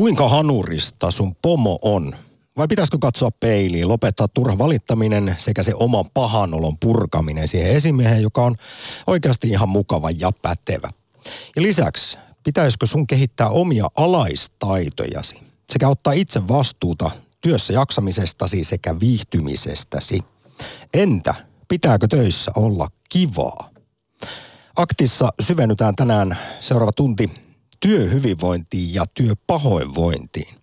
Kuinka hanurista sun pomo on? Vai pitäisikö katsoa peiliin, lopettaa turha valittaminen sekä se oman pahanolon purkaminen siihen esimiehen, joka on oikeasti ihan mukava ja pätevä? Ja lisäksi, pitäisikö sun kehittää omia alaistaitojasi sekä ottaa itse vastuuta työssä jaksamisestasi sekä viihtymisestäsi? Entä pitääkö töissä olla kivaa? Aktissa syvennytään tänään seuraava tunti työhyvinvointiin ja työpahoinvointiin.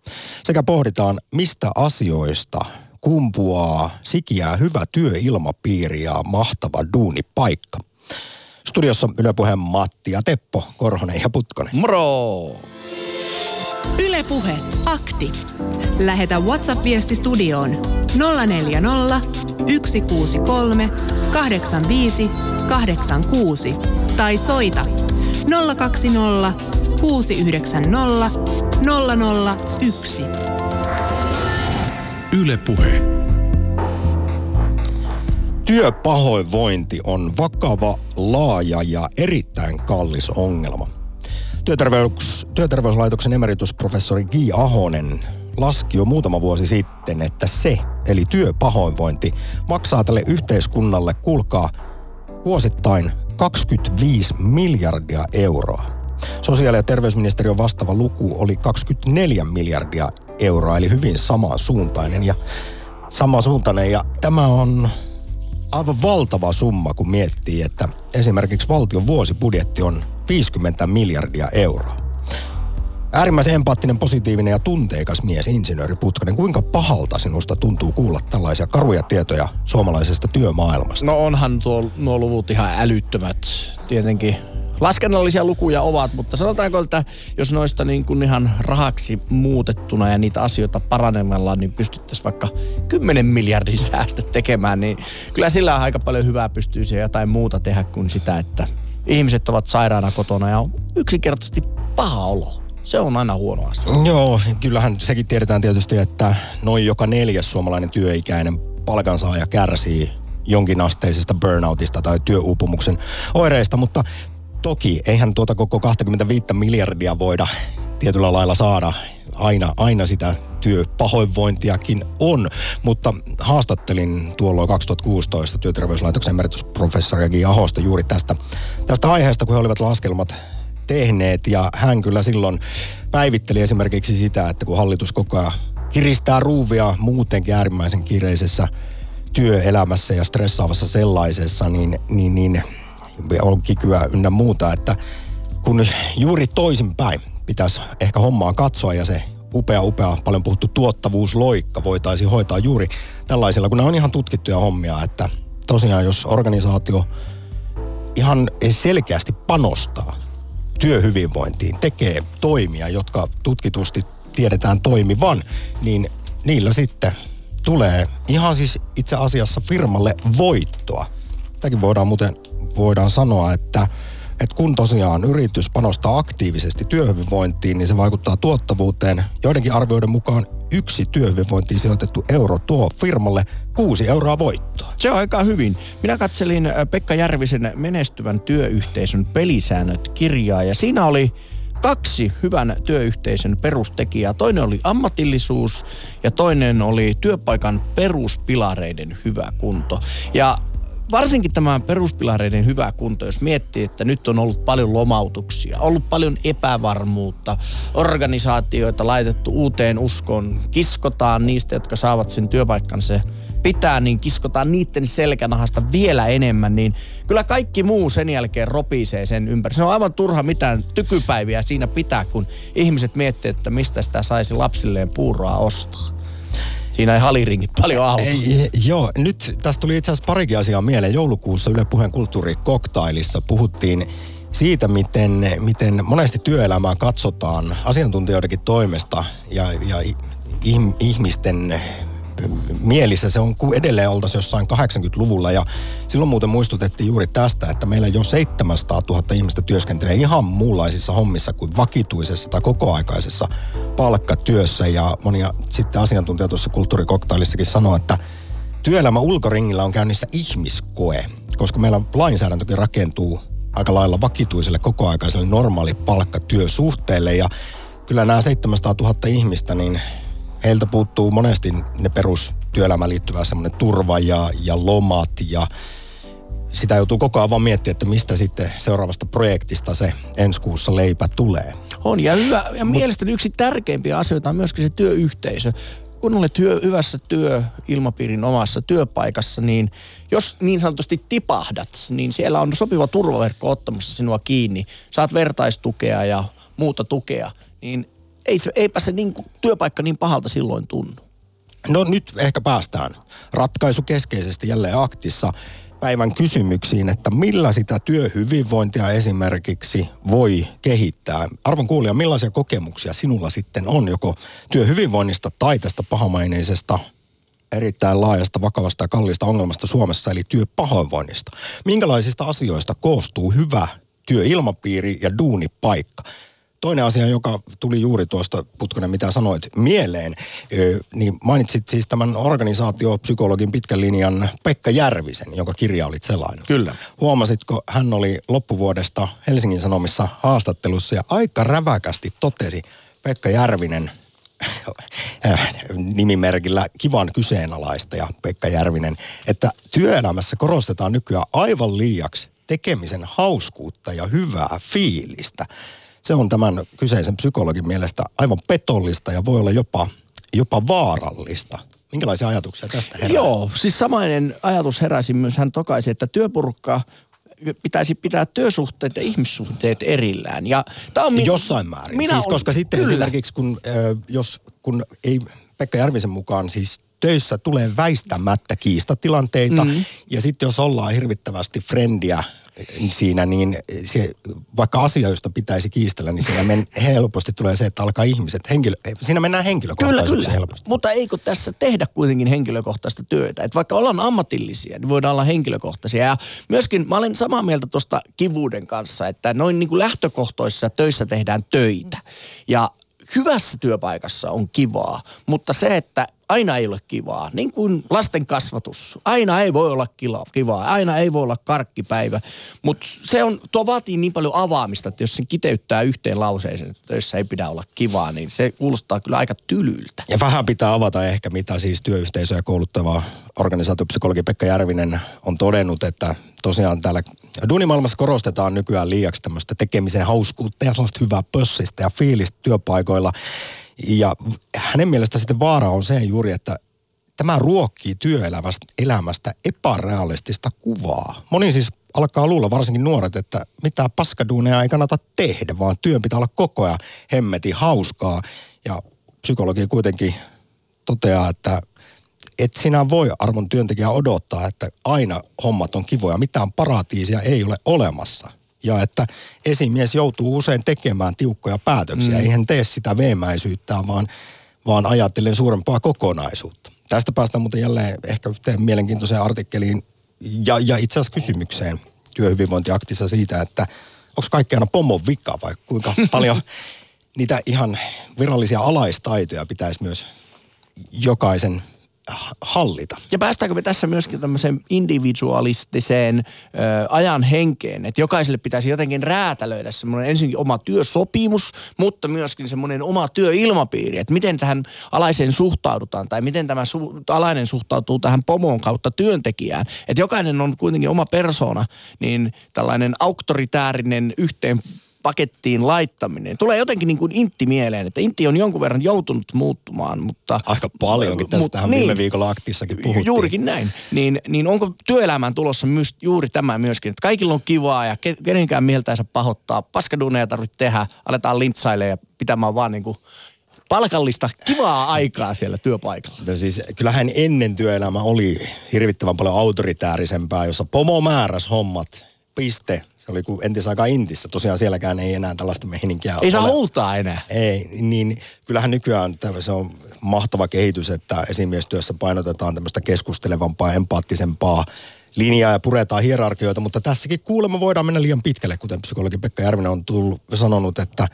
Sekä pohditaan, mistä asioista kumpuaa sikiää hyvä työilmapiiri ja mahtava duunipaikka. Studiossa Yle Puheen Matti ja Teppo, Korhonen ja Putkonen. Moro! Ylepuhe akti. Lähetä WhatsApp-viesti studioon 040 163 85 86 tai soita 020 690 001. Yle Puhe. Työpahoinvointi on vakava, laaja ja erittäin kallis ongelma. Työterveys, työterveyslaitoksen emeritusprofessori Gi Ahonen laski jo muutama vuosi sitten, että se, eli työpahoinvointi, maksaa tälle yhteiskunnalle, kuulkaa, vuosittain 25 miljardia euroa. Sosiaali- ja terveysministeriön vastaava luku oli 24 miljardia euroa, eli hyvin samansuuntainen ja samansuuntainen. Ja tämä on aivan valtava summa, kun miettii, että esimerkiksi valtion vuosibudjetti on 50 miljardia euroa. Äärimmäisen empaattinen, positiivinen ja tunteikas mies, insinööri Putkonen. Kuinka pahalta sinusta tuntuu kuulla tällaisia karuja tietoja suomalaisesta työmaailmasta? No onhan tuo, nuo luvut ihan älyttömät. Tietenkin laskennallisia lukuja ovat, mutta sanotaanko, että jos noista niin kuin ihan rahaksi muutettuna ja niitä asioita paranemalla, niin pystyttäisiin vaikka 10 miljardin säästöt tekemään, niin kyllä sillä on aika paljon hyvää pystyy se jotain muuta tehdä kuin sitä, että ihmiset ovat sairaana kotona ja on yksinkertaisesti paha olo. Se on aina huono asia. Joo, kyllähän sekin tiedetään tietysti, että noin joka neljäs suomalainen työikäinen palkansaaja kärsii jonkinasteisesta burnoutista tai työuupumuksen oireista, mutta toki eihän tuota koko 25 miljardia voida tietyllä lailla saada. Aina, aina sitä työpahoinvointiakin on, mutta haastattelin tuolloin 2016 työterveyslaitoksen emeritusprofessori Gi Ahosta juuri tästä, tästä aiheesta, kun he olivat laskelmat tehneet. Ja hän kyllä silloin päivitteli esimerkiksi sitä, että kun hallitus koko ajan kiristää ruuvia muutenkin äärimmäisen kiireisessä työelämässä ja stressaavassa sellaisessa, niin, niin, niin kikyä ynnä muuta, että kun juuri toisinpäin pitäisi ehkä hommaa katsoa ja se upea, upea, paljon puhuttu tuottavuusloikka voitaisiin hoitaa juuri tällaisilla, kun ne on ihan tutkittuja hommia, että tosiaan jos organisaatio ihan selkeästi panostaa työhyvinvointiin, tekee toimia, jotka tutkitusti tiedetään toimivan, niin niillä sitten tulee ihan siis itse asiassa firmalle voittoa. Tämäkin voidaan muuten voidaan sanoa, että että kun tosiaan yritys panostaa aktiivisesti työhyvinvointiin, niin se vaikuttaa tuottavuuteen. Joidenkin arvioiden mukaan yksi työhyvinvointiin sijoitettu euro tuo firmalle kuusi euroa voittoa. Se on aika hyvin. Minä katselin äh, Pekka Järvisen menestyvän työyhteisön pelisäännöt kirjaa ja siinä oli kaksi hyvän työyhteisön perustekijää. Toinen oli ammatillisuus ja toinen oli työpaikan peruspilareiden hyvä kunto. Ja varsinkin tämä peruspilareiden hyvä kunto, jos miettii, että nyt on ollut paljon lomautuksia, ollut paljon epävarmuutta, organisaatioita laitettu uuteen uskoon, kiskotaan niistä, jotka saavat sen työpaikkansa pitää, niin kiskotaan niiden selkänahasta vielä enemmän, niin kyllä kaikki muu sen jälkeen ropisee sen ympäri. Se on aivan turha mitään tykypäiviä siinä pitää, kun ihmiset miettii, että mistä sitä saisi lapsilleen puuroa ostaa siinä ei haliringit paljon auta. Ei, joo, nyt tästä tuli itse asiassa parikin asiaa mieleen. Joulukuussa Yle Puheen kulttuurikoktailissa puhuttiin siitä, miten, miten monesti työelämää katsotaan asiantuntijoidenkin toimesta ja, ja ihmisten mielissä se on kuin edelleen oltaisiin jossain 80-luvulla ja silloin muuten muistutettiin juuri tästä, että meillä jo 700 000 ihmistä työskentelee ihan muunlaisissa hommissa kuin vakituisessa tai kokoaikaisessa palkkatyössä. Ja monia sitten asiantuntijat tuossa kulttuurikoktailissakin sanoo, että työelämä ulkoringillä on käynnissä ihmiskoe, koska meillä lainsäädäntökin rakentuu aika lailla vakituiselle kokoaikaiselle normaali palkkatyösuhteelle. Ja kyllä nämä 700 000 ihmistä, niin heiltä puuttuu monesti ne perus työelämään liittyvä semmoinen turva ja, ja lomat ja sitä joutuu koko ajan vaan miettimään, että mistä sitten seuraavasta projektista se ensi kuussa leipä tulee. On ja hyvä. Ja Mut, mielestäni yksi tärkeimpiä asioita on myöskin se työyhteisö. Kun olet hyö, hyvässä työilmapiirin omassa työpaikassa, niin jos niin sanotusti tipahdat, niin siellä on sopiva turvaverkko ottamassa sinua kiinni. Saat vertaistukea ja muuta tukea, niin ei se, eipä se niin, työpaikka niin pahalta silloin tunnu. No nyt ehkä päästään ratkaisu keskeisesti jälleen aktissa päivän kysymyksiin, että millä sitä työhyvinvointia esimerkiksi voi kehittää. Arvon kuulija, millaisia kokemuksia sinulla sitten on joko työhyvinvoinnista tai tästä pahamaineisesta erittäin laajasta, vakavasta ja kalliista ongelmasta Suomessa, eli työpahoinvoinnista. Minkälaisista asioista koostuu hyvä työilmapiiri ja duunipaikka? Toinen asia, joka tuli juuri tuosta, Putkonen, mitä sanoit, mieleen, niin mainitsit siis tämän organisaatiopsykologin pitkän linjan Pekka Järvisen, jonka kirja olit sellainen. Kyllä. Huomasitko, hän oli loppuvuodesta Helsingin Sanomissa haastattelussa ja aika räväkästi totesi Pekka Järvinen äh, nimimerkillä kivan kyseenalaista ja Pekka Järvinen, että työelämässä korostetaan nykyään aivan liiaksi tekemisen hauskuutta ja hyvää fiilistä se on tämän kyseisen psykologin mielestä aivan petollista ja voi olla jopa, jopa vaarallista. Minkälaisia ajatuksia tästä herää? Joo, siis samainen ajatus heräsi myös. Hän tokaisi, että työpurkka pitäisi pitää työsuhteet ja ihmissuhteet erillään. Ja tää on min... Jossain määrin. Minä siis, koska sitten Kyllä. esimerkiksi kun, äh, jos, kun ei Pekka Järvisen mukaan siis töissä tulee väistämättä kiistatilanteita. Mm-hmm. Ja sitten jos ollaan hirvittävästi frendiä siinä, niin se, vaikka asia, josta pitäisi kiistellä, niin siinä men, helposti tulee se, että alkaa ihmiset, henkilö, siinä mennään henkilökohtaisesti kyllä, kyllä. helposti. Mutta eikö tässä tehdä kuitenkin henkilökohtaista työtä? Että vaikka ollaan ammatillisia, niin voidaan olla henkilökohtaisia. Ja myöskin mä olen samaa mieltä tuosta kivuuden kanssa, että noin niin kuin lähtökohtoisissa töissä tehdään töitä. Ja hyvässä työpaikassa on kivaa, mutta se, että aina ei ole kivaa. Niin kuin lasten kasvatus. Aina ei voi olla kivaa. Aina ei voi olla karkkipäivä. Mutta se on, tuo vaatii niin paljon avaamista, että jos sen kiteyttää yhteen lauseeseen, että töissä ei pidä olla kivaa, niin se kuulostaa kyllä aika tylyltä. Ja vähän pitää avata ehkä, mitä siis työyhteisöä kouluttava organisaatiopsykologi Pekka Järvinen on todennut, että tosiaan täällä duunimaailmassa korostetaan nykyään liiaksi tämmöistä tekemisen hauskuutta ja sellaista hyvää pössistä ja fiilistä työpaikoilla. Ja hänen mielestä sitten vaara on se juuri, että tämä ruokkii työelämästä epärealistista kuvaa. Moni siis alkaa luulla, varsinkin nuoret, että mitä paskaduuneja ei kannata tehdä, vaan työn pitää olla koko ajan hemmeti hauskaa. Ja psykologi kuitenkin toteaa, että et sinä voi arvon työntekijä odottaa, että aina hommat on kivoja. Mitään paratiisia ei ole olemassa ja että esimies joutuu usein tekemään tiukkoja päätöksiä. Mm. Eihän tee sitä veemäisyyttä, vaan, vaan ajattelen suurempaa kokonaisuutta. Tästä päästään muuten jälleen ehkä yhteen mielenkiintoiseen artikkeliin ja, ja itse asiassa kysymykseen työhyvinvointiaktissa siitä, että onko kaikki aina pomon vika vai kuinka paljon niitä ihan virallisia alaistaitoja pitäisi myös jokaisen hallita. Ja päästäänkö me tässä myöskin tämmöiseen individualistiseen ö, ajan henkeen, että jokaiselle pitäisi jotenkin räätälöidä semmoinen ensin oma työsopimus, mutta myöskin semmoinen oma työilmapiiri, että miten tähän alaiseen suhtaudutaan tai miten tämä su- alainen suhtautuu tähän pomoon kautta työntekijään. Että jokainen on kuitenkin oma persona, niin tällainen auktoritäärinen yhteen pakettiin laittaminen. Tulee jotenkin niin kuin intti mieleen, että intti on jonkun verran joutunut muuttumaan, mutta... Aika paljonkin, tästähän niin, viime viikolla aktissakin puhuttiin. Juurikin näin. Niin, niin onko työelämään tulossa myös, juuri tämä myöskin, että kaikilla on kivaa ja kenenkään mieltänsä pahoittaa. Paskaduuneja tarvitsee tehdä, aletaan lintsailemaan ja pitämään vaan niin kuin palkallista, kivaa aikaa siellä työpaikalla. No siis, kyllähän ennen työelämä oli hirvittävän paljon autoritäärisempää, jossa pomo määräs hommat, piste, oli kuin entisaikaan Intissä. Tosiaan sielläkään ei enää tällaista meininkiä Ei saa huutaa enää. Ei, niin kyllähän nykyään se on mahtava kehitys, että esimiestyössä painotetaan tämmöistä keskustelevampaa, empaattisempaa linjaa ja puretaan hierarkioita, mutta tässäkin kuulemma voidaan mennä liian pitkälle, kuten psykologi Pekka Järvinen on tullut, sanonut, että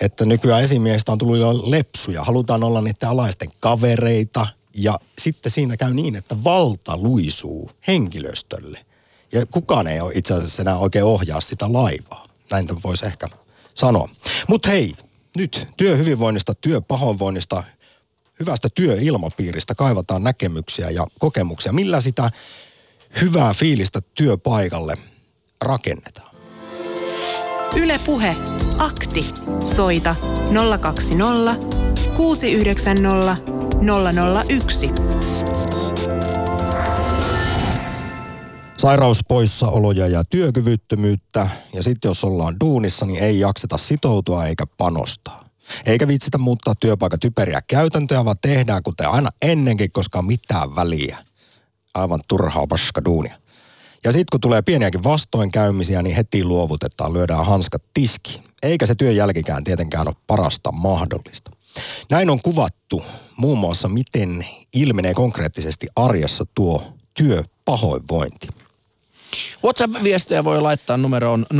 että nykyään esimiehistä on tullut jo lepsuja. Halutaan olla niiden alaisten kavereita ja sitten siinä käy niin, että valta luisuu henkilöstölle. Ja kukaan ei ole itse asiassa enää oikein ohjaa sitä laivaa. Näin voisi ehkä sanoa. Mutta hei, Nyt työhyvinvoinnista, työpahoinvoinnista, hyvästä työilmapiiristä kaivataan näkemyksiä ja kokemuksia. Millä sitä hyvää fiilistä työpaikalle rakennetaan? Ylepuhe akti. Soita 020 690 001. Sairauspoissaoloja ja työkyvyttömyyttä ja sitten jos ollaan duunissa, niin ei jakseta sitoutua eikä panostaa. Eikä viitsitä muuttaa työpaikan typeriä käytäntöjä, vaan tehdään kuten aina ennenkin, koska mitään väliä. Aivan turhaa paska duunia. Ja sitten kun tulee pieniäkin vastoinkäymisiä, niin heti luovutetaan, lyödään hanskat tiski. Eikä se työn jälkikään tietenkään ole parasta mahdollista. Näin on kuvattu muun muassa, miten ilmenee konkreettisesti arjessa tuo työpahoinvointi. WhatsApp-viestejä voi laittaa numeroon 0401638586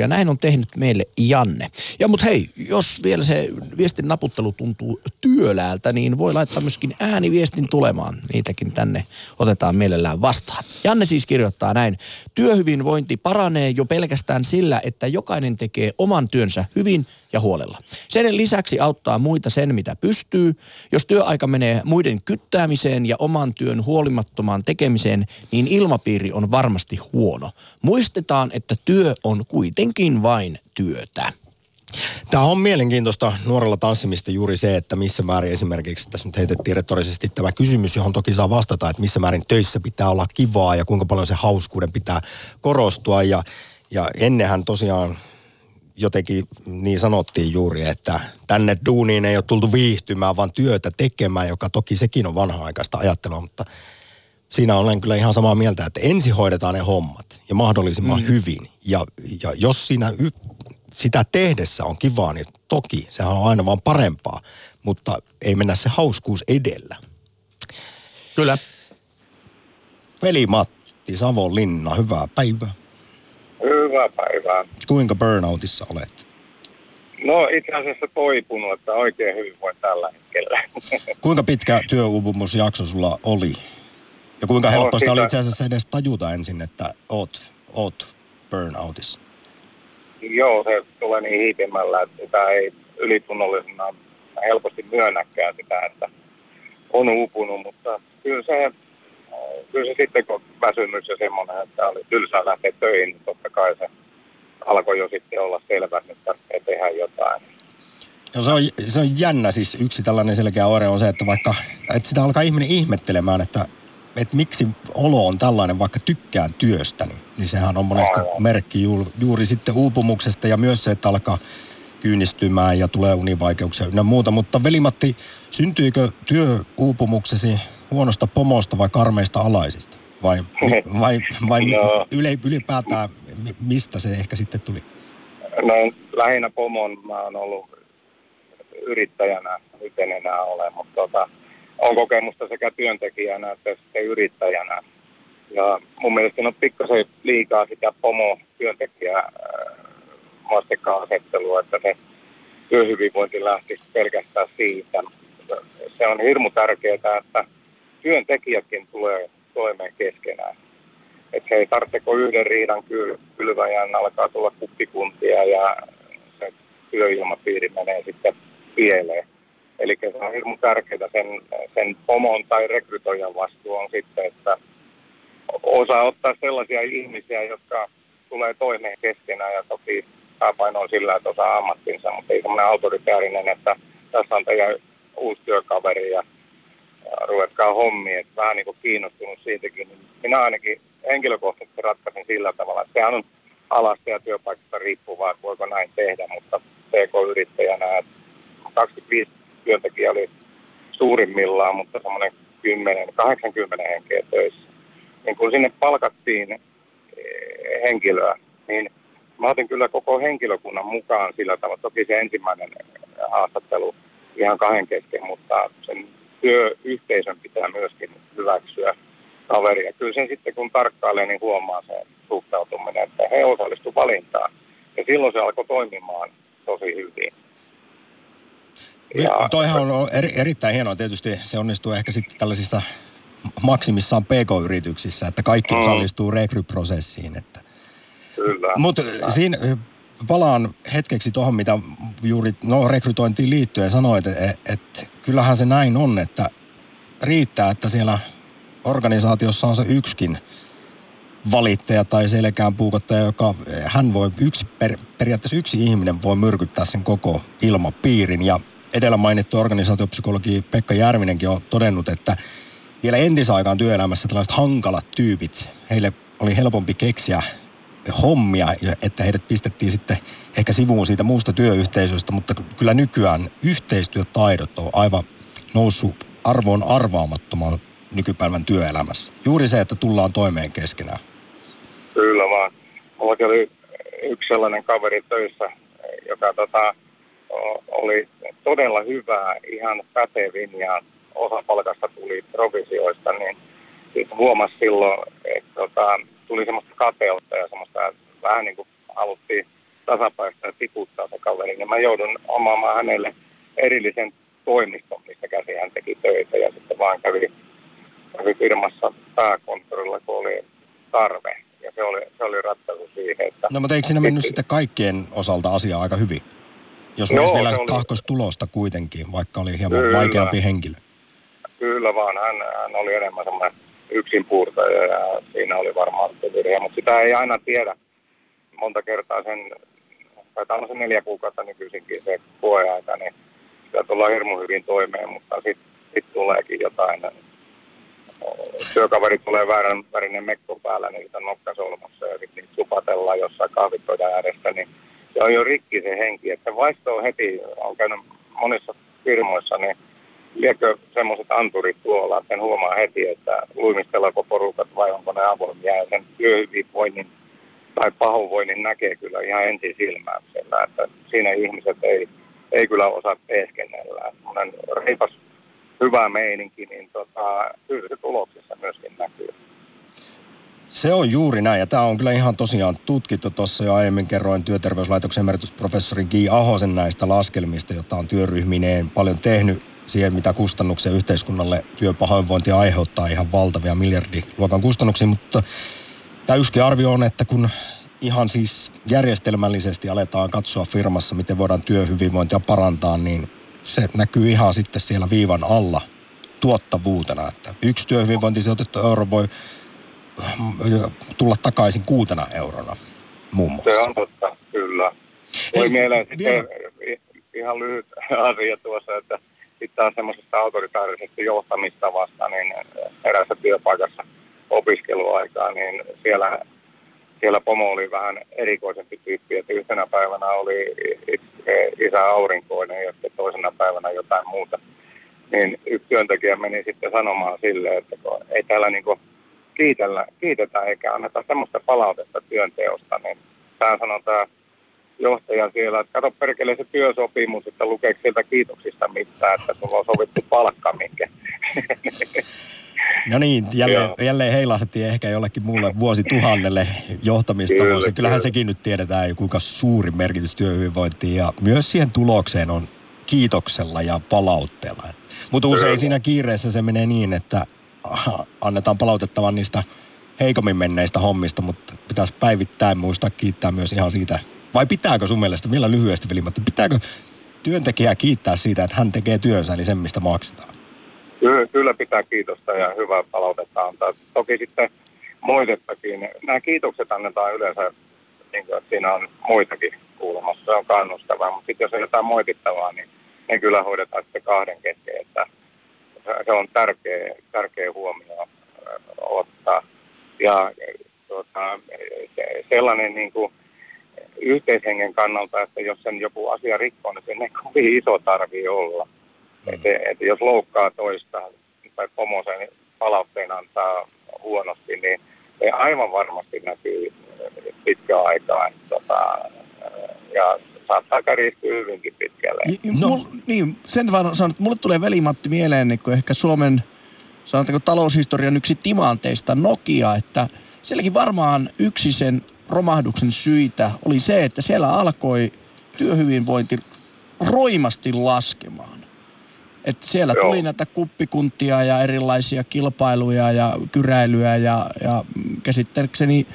ja näin on tehnyt meille Janne. Ja mut hei, jos vielä se viestin naputtelu tuntuu työläältä, niin voi laittaa myöskin ääniviestin tulemaan. Niitäkin tänne otetaan mielellään vastaan. Janne siis kirjoittaa näin. Työhyvinvointi paranee jo pelkästään sillä, että jokainen tekee oman työnsä hyvin ja huolella. Sen lisäksi auttaa muita sen, mitä pystyy. Jos työaika menee muiden kyttäämiseen ja oman työn huolimattomaan tekemiseen, niin ilmapiiri on varmasti huono. Muistetaan, että työ on kuitenkin vain työtä. Tämä on mielenkiintoista nuorella tanssimista juuri se, että missä määrin esimerkiksi, tässä nyt heitettiin retorisesti tämä kysymys, johon toki saa vastata, että missä määrin töissä pitää olla kivaa ja kuinka paljon se hauskuuden pitää korostua. Ja, ja ennenhän tosiaan jotenkin niin sanottiin juuri, että tänne duuniin ei ole tultu viihtymään, vaan työtä tekemään, joka toki sekin on vanha-aikaista ajattelua, mutta siinä olen kyllä ihan samaa mieltä, että ensin hoidetaan ne hommat ja mahdollisimman mm. hyvin. Ja, ja jos siinä y- sitä tehdessä on kivaa, niin toki sehän on aina vaan parempaa, mutta ei mennä se hauskuus edellä. Kyllä. Veli Matti Savonlinna, hyvää päivää. Hyvää päivää. Kuinka burnoutissa olet? No itse asiassa toipunut, että oikein hyvin voi tällä hetkellä. Kuinka pitkä työuupumusjakso sulla oli? Ja kuinka helppo sitä oli itse asiassa edes tajuta ensin, että oot, oot burnoutissa? Joo, se tulee niin hiipimällä, että sitä ei ylitunnollisena helposti myönnäkään sitä, että on uupunut, mutta kyllä se, kyllä se sitten kun väsymys ja semmoinen, että oli tylsää lähteä töihin, niin totta kai se alkoi jo sitten olla selvä, että tarvitsee tehdä jotain. No se on, se on jännä, siis yksi tällainen selkeä oire on se, että vaikka, että sitä alkaa ihminen ihmettelemään, että, että miksi olo on tällainen, vaikka tykkään työstäni, niin sehän on monesti Aivan. merkki juuri, juuri sitten uupumuksesta ja myös se, että alkaa kyynistymään ja tulee univaikeuksia ynnä muuta. Mutta Velimatti, syntyykö työuupumuksesi huonosta pomosta vai karmeista alaisista? Vai, mi- vai, vai No. yle, ylipäätään mi- mistä se ehkä sitten tuli? No lähinnä pomon mä oon ollut yrittäjänä, nyt en enää ole, mutta tota, on kokemusta sekä työntekijänä että sitten yrittäjänä. Ja mun mielestä on pikkasen liikaa sitä pomo-työntekijä vastakkainasettelua, että se työhyvinvointi lähtisi pelkästään siitä. Se on hirmu tärkeää, että työntekijätkin tulee toimeen keskenään. Että se ei tarvitse yhden riidan kyl- kylväjän alkaa tulla kuppikuntia ja se työilmapiiri menee sitten pieleen. Eli se on hirmu tärkeää sen, sen pomon tai rekrytoijan vastuu on sitten, että osaa ottaa sellaisia ihmisiä, jotka tulee toimeen keskenään ja toki pääpaino on sillä, että osaa ammattinsa, mutta ei semmoinen autoritäärinen, että tässä on teidän uusi työkaveri ja ruvetkaa hommiin, että vähän niin kuin kiinnostunut siitäkin. Niin minä ainakin henkilökohtaisesti ratkaisin sillä tavalla, että sehän on alasta ja työpaikasta riippuvaa, että voiko näin tehdä, mutta PK-yrittäjänä että 25 työntekijä oli suurimmillaan, mutta semmoinen 10-80 henkeä töissä. Niin kun sinne palkattiin eh, henkilöä, niin mä otin kyllä koko henkilökunnan mukaan sillä tavalla. Toki se ensimmäinen haastattelu ihan kahden kesken, mutta sen työyhteisön pitää myöskin hyväksyä kaveria. Kyllä sen sitten kun tarkkailee, niin huomaa sen suhtautuminen, että he osallistuivat valintaan. Ja silloin se alkoi toimimaan tosi hyvin. Ja... Toihan on eri, erittäin hienoa. Tietysti se onnistuu ehkä sitten tällaisissa maksimissaan PK-yrityksissä, että kaikki Mm. osallistuu rekryprosessiin. Että. Kyllä. Mutta siinä palaan hetkeksi tuohon, mitä juuri no, rekrytointiin liittyen sanoit, että et, kyllähän se näin on, että riittää, että siellä organisaatiossa on se yksikin valittaja tai selkään puukottaja, joka hän voi, yksi, per, periaatteessa yksi ihminen voi myrkyttää sen koko ilmapiirin. Ja edellä mainittu organisaatiopsykologi Pekka Järvinenkin on todennut, että vielä entisaikaan työelämässä tällaiset hankalat tyypit, heille oli helpompi keksiä hommia, että heidät pistettiin sitten ehkä sivuun siitä muusta työyhteisöstä, mutta kyllä nykyään yhteistyötaidot on aivan noussut arvoon arvaamattoman nykypäivän työelämässä. Juuri se, että tullaan toimeen keskenään. Kyllä vaan. Mulla oli yksi sellainen kaveri töissä, joka tota, oli todella hyvä, ihan pätevin ja osa palkasta tuli provisioista, niin huomasi silloin, että tota, tuli semmoista kateutta ja semmoista vähän niin kuin haluttiin tasapaista ja tiputtaa se kaveri, niin mä joudun omaamaan hänelle erillisen toimiston, mistä käsi hän teki töitä ja sitten vaan kävi, kävi firmassa pääkonttorilla, kun oli tarve. Ja se oli, se oli ratkaisu siihen, että... No mutta eikö siinä mennyt sitten kaikkien osalta asia aika hyvin? Jos Joo, vielä oli... tahkos tulosta kuitenkin, vaikka oli hieman Kyllä. vaikeampi henkilö. Kyllä vaan, hän, hän oli enemmän semmoinen yksinpuurtaja ja siinä oli varmaan virhe, mutta sitä ei aina tiedä. Monta kertaa sen, taitaa olla se neljä kuukautta nykyisinkin se koeaika, niin sitä tullaan hirmu hyvin toimeen, mutta sitten sit tuleekin jotain. Työkaveri tulee väärän värinen mekko päällä, niin sitä nokkasolmassa ja sitten niitä supatellaan jossain kahvipöydän äärestä, niin se on jo rikki se henki, että vaistoo heti, on käynyt monissa firmoissa, niin liekö semmoiset anturit tuolla, että sen huomaa heti, että luimistellaanko porukat vai onko ne avoimia ja sen työhyvinvoinnin tai pahoinvoinnin näkee kyllä ihan ensin silmäyksellä, että siinä ihmiset ei, ei kyllä osaa teeskennellä. Semmoinen reipas hyvä meininki, niin tota, kyllä se tuloksissa myöskin näkyy. Se on juuri näin, ja tämä on kyllä ihan tosiaan tutkittu. Tuossa jo aiemmin kerroin työterveyslaitoksen emeritusprofessori Gi Ahosen näistä laskelmista, jota on työryhmineen paljon tehnyt siihen, mitä kustannuksia yhteiskunnalle työpahoinvointi aiheuttaa ihan valtavia miljardiluokan kustannuksia, mutta tämä yksi arvio on, että kun ihan siis järjestelmällisesti aletaan katsoa firmassa, miten voidaan työhyvinvointia parantaa, niin se näkyy ihan sitten siellä viivan alla tuottavuutena, että yksi työhyvinvointisijoitettu euro voi tulla takaisin kuutena eurona muun muassa. Se on totta, kyllä. Voi Ei, mieleen vielä... ihan lyhyt asia tuossa, että sitten taas semmoisesta autoritaarisesta johtamista niin erässä työpaikassa opiskeluaikaa, niin siellä, siellä pomo oli vähän erikoisempi tyyppi, että yhtenä päivänä oli isä aurinkoinen ja sitten toisena päivänä jotain muuta. Niin yksi työntekijä meni sitten sanomaan sille, että ei täällä niin kiitellä, kiitetä eikä anneta semmoista palautetta työnteosta, niin tämä sanotaan johtaja siellä, että kato perkele se työsopimus, että lukeeko sieltä kiitoksista mitään, että sulla on sovittu palkka minkä. No niin, jälleen, jälleen heilahti ehkä jollekin muulle vuosituhannelle johtamista. Kyllä, Kyllähän kyllä. sekin nyt tiedetään, kuinka suuri merkitys työhyvinvointiin ja myös siihen tulokseen on kiitoksella ja palautteella. Mutta usein siinä kiireessä se menee niin, että annetaan palautettavan niistä heikommin menneistä hommista, mutta pitäisi päivittäin muistaa kiittää myös ihan siitä vai pitääkö sun mielestä, vielä lyhyesti veli, mutta pitääkö työntekijää kiittää siitä, että hän tekee työnsä, eli sen mistä maksetaan? Kyllä pitää kiitosta ja hyvää palautetta antaa. Toki sitten moitettakin. Nämä kiitokset annetaan yleensä, niin kuin, että siinä on muitakin kuulemassa. Se on kannustavaa, mutta sitten jos on jotain moitittavaa, niin ne kyllä hoidetaan sitten kahden kesken. Että se on tärkeä, tärkeä huomio ottaa. Ja tuota, sellainen niin kuin, yhteishengen kannalta, että jos sen joku asia rikkoo, niin sen ei kovin iso tarvi olla. Mm. Että, että jos loukkaa toista tai pomo sen palautteen antaa huonosti, niin se aivan varmasti näkyy pitkään aikaa. Tota, ja saattaa kärjistyä hyvinkin pitkälle. No. Mul, niin, sen vaan sanon, että mulle tulee velimatti mieleen, niin ehkä Suomen sanotaanko taloushistorian yksi timanteista Nokia, että sielläkin varmaan yksi sen romahduksen syitä oli se, että siellä alkoi työhyvinvointi roimasti laskemaan. Että siellä Joo. tuli näitä kuppikuntia ja erilaisia kilpailuja ja kyräilyä ja, ja käsittääkseni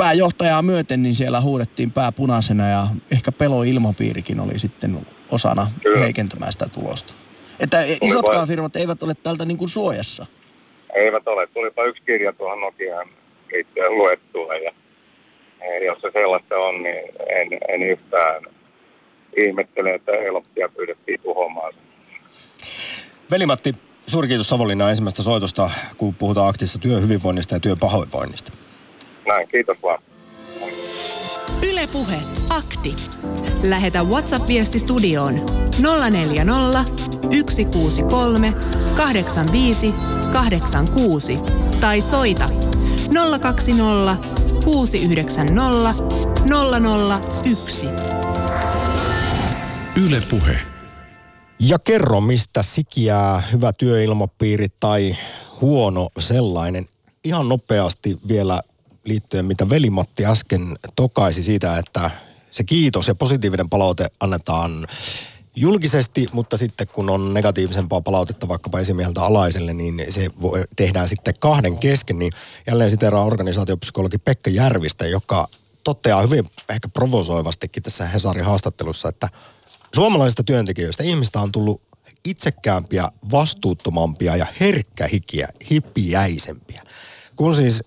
pääjohtajaa myöten, niin siellä huudettiin pää punaisena ja ehkä pelo ilmapiirikin oli sitten osana Kyllä. heikentämään sitä tulosta. Että isotkaan firmat eivät ole tältä niin kuin suojassa. Eivät ole. Tulipa yksi kirja tuohon Nokiaan liittyen luettua ja jos se sellaista on, niin en, en yhtään ihmettele, että Eloptia pyydettiin tuhoamaan. sen. Veli-Matti, suuri kiitos Savonlinnan ensimmäistä soitosta, kun puhutaan aktiivisesta työhyvinvoinnista ja työpahoinvoinnista. Näin, kiitos vaan. Ylepuhe akti. Lähetä WhatsApp-viesti studioon 040 163 85 86 tai soita 020 690 001. Yle Puhe. Ja kerro, mistä sikiää hyvä työilmapiiri tai huono sellainen. Ihan nopeasti vielä liittyen, mitä Velimatti äsken tokaisi siitä, että se kiitos ja positiivinen palaute annetaan julkisesti, mutta sitten kun on negatiivisempaa palautetta vaikkapa esimieheltä alaiselle, niin se voi, tehdään sitten kahden kesken. Niin jälleen siteeraan organisaatiopsykologi Pekka Järvistä, joka toteaa hyvin ehkä provosoivastikin tässä Hesarin haastattelussa, että suomalaisista työntekijöistä ihmistä on tullut itsekäämpiä, vastuuttomampia ja herkkähikiä, hippiäisempiä. Kun siis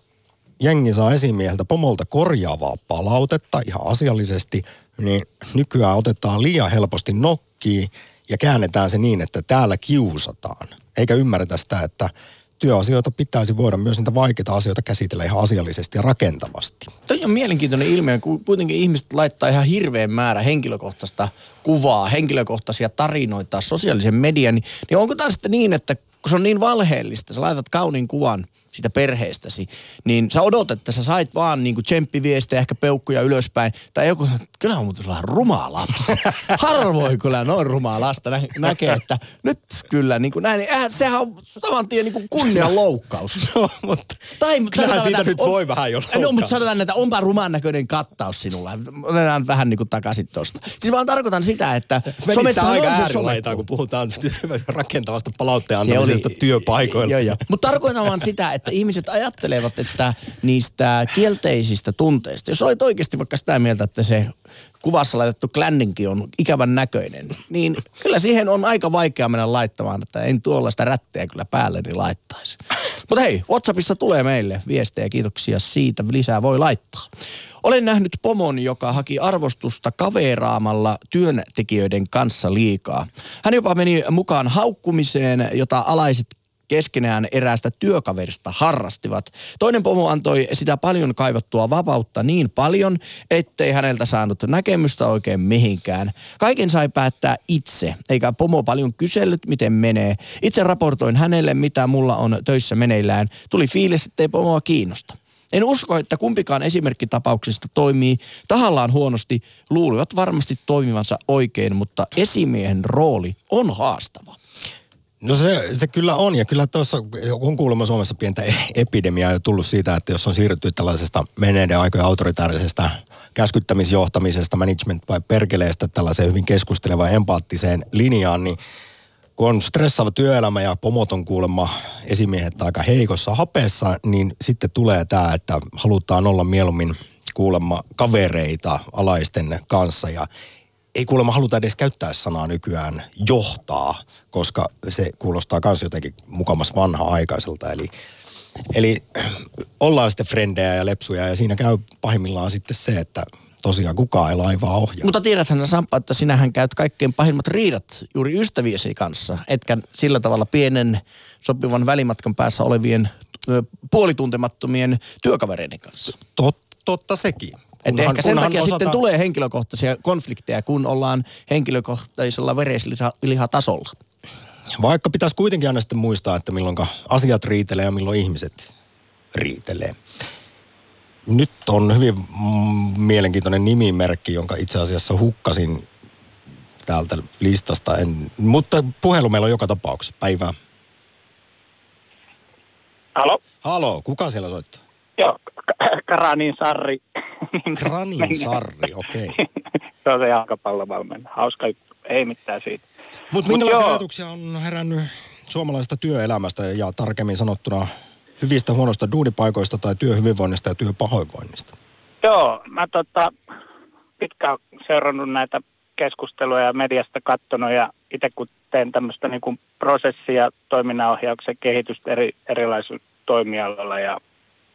jengi saa esimieheltä pomolta korjaavaa palautetta ihan asiallisesti, niin nykyään otetaan liian helposti nokkiin ja käännetään se niin, että täällä kiusataan. Eikä ymmärretä sitä, että työasioita pitäisi voida myös niitä vaikeita asioita käsitellä ihan asiallisesti ja rakentavasti. Toi on mielenkiintoinen ilmiö, kun kuitenkin ihmiset laittaa ihan hirveän määrä henkilökohtaista kuvaa, henkilökohtaisia tarinoita sosiaalisen median, niin, niin onko taas sitten niin, että kun se on niin valheellista, sä laitat kauniin kuvan siitä perheestäsi, niin sä odotat, että sä sait vaan niinku tsemppiviestejä, ehkä peukkuja ylöspäin, tai joku sanoo, että kyllä on muuten rumaa lapsi. Harvoin kyllä noin rumaa lasta nä- näkee, että nyt kyllä niin kuin näin, niin eihän, sehän on saman tien niin kuin kunnian loukkaus. No, mutta Tai, mutta Kyllähän siitä että nyt voi vähän jo No, mutta sanotaan, että onpa ruman näköinen kattaus sinulla. Otetaan vähän niin kuin takaisin tosta. Siis vaan tarkoitan sitä, että somessahan aika on se äärilaitaa, some. kun puhutaan rakentavasta palautteen Se oli- antamisesta työpaikoilla. Joo, joo. Mutta tarkoitan vaan sitä, että ihmiset ajattelevat, että niistä kielteisistä tunteista, jos olet oikeasti vaikka sitä mieltä, että se kuvassa laitettu kländinkin on ikävän näköinen, niin kyllä siihen on aika vaikea mennä laittamaan, että en tuollaista rättiä kyllä päälleni laittaisi. Mutta hei, WhatsAppissa tulee meille viestejä, kiitoksia siitä, lisää voi laittaa. Olen nähnyt pomon, joka haki arvostusta kaveraamalla työntekijöiden kanssa liikaa. Hän jopa meni mukaan haukkumiseen, jota alaiset keskenään eräästä työkaverista harrastivat. Toinen pomo antoi sitä paljon kaivattua vapautta niin paljon, ettei häneltä saanut näkemystä oikein mihinkään. Kaiken sai päättää itse, eikä pomo paljon kysellyt, miten menee. Itse raportoin hänelle, mitä mulla on töissä meneillään. Tuli fiilis, ettei pomoa kiinnosta. En usko, että kumpikaan esimerkkitapauksista toimii tahallaan huonosti. Luulivat varmasti toimivansa oikein, mutta esimiehen rooli on haastava. No se, se kyllä on, ja kyllä tuossa on kuulemma Suomessa pientä e- epidemiaa jo tullut siitä, että jos on siirrytty tällaisesta menneiden aikojen autoritaarisesta käskyttämisjohtamisesta, management vai perkeleestä tällaiseen hyvin keskustelevaan empaattiseen linjaan, niin kun on stressaava työelämä ja pomot on kuulemma esimiehet aika heikossa hapeessa, niin sitten tulee tämä, että halutaan olla mieluummin kuulemma kavereita alaisten kanssa. Ja ei kuulemma haluta edes käyttää sanaa nykyään johtaa, koska se kuulostaa myös jotenkin mukamas vanha-aikaiselta. Eli, eli ollaan sitten frendejä ja lepsuja ja siinä käy pahimmillaan sitten se, että tosiaan kukaan ei laivaa ohjaa. Mutta tiedäthän Sampa, että sinähän käyt kaikkein pahimmat riidat juuri ystäviesi kanssa, etkä sillä tavalla pienen sopivan välimatkan päässä olevien puolituntemattomien työkavereiden kanssa. Tot, totta sekin. Että Kunhan- ehkä sen takia osata- sitten tulee henkilökohtaisia konflikteja, kun ollaan henkilökohtaisella vereslihatasolla. Vaikka pitäisi kuitenkin aina sitten muistaa, että milloin asiat riitelee ja milloin ihmiset riitelee. Nyt on hyvin mm, mielenkiintoinen nimimerkki, jonka itse asiassa hukkasin täältä listasta. En, mutta puhelu meillä on joka tapauksessa. Päivää. Halo? Halo, kuka siellä soittaa? Joo, Karanin Sarri. Kranin Sarri, okei. Okay. se on se jalkapallovalmentaja. Hauska juttu. Ei mitään siitä. Mutta Mut minkälaisia ajatuksia on herännyt suomalaisesta työelämästä ja tarkemmin sanottuna hyvistä huonoista duunipaikoista tai työhyvinvoinnista ja työpahoinvoinnista? Joo, mä tota, pitkään seurannut näitä keskusteluja ja mediasta katsonut ja itse kun teen tämmöistä niin kuin prosessia, toiminnanohjauksen kehitystä eri, erilaisilla toimialoilla ja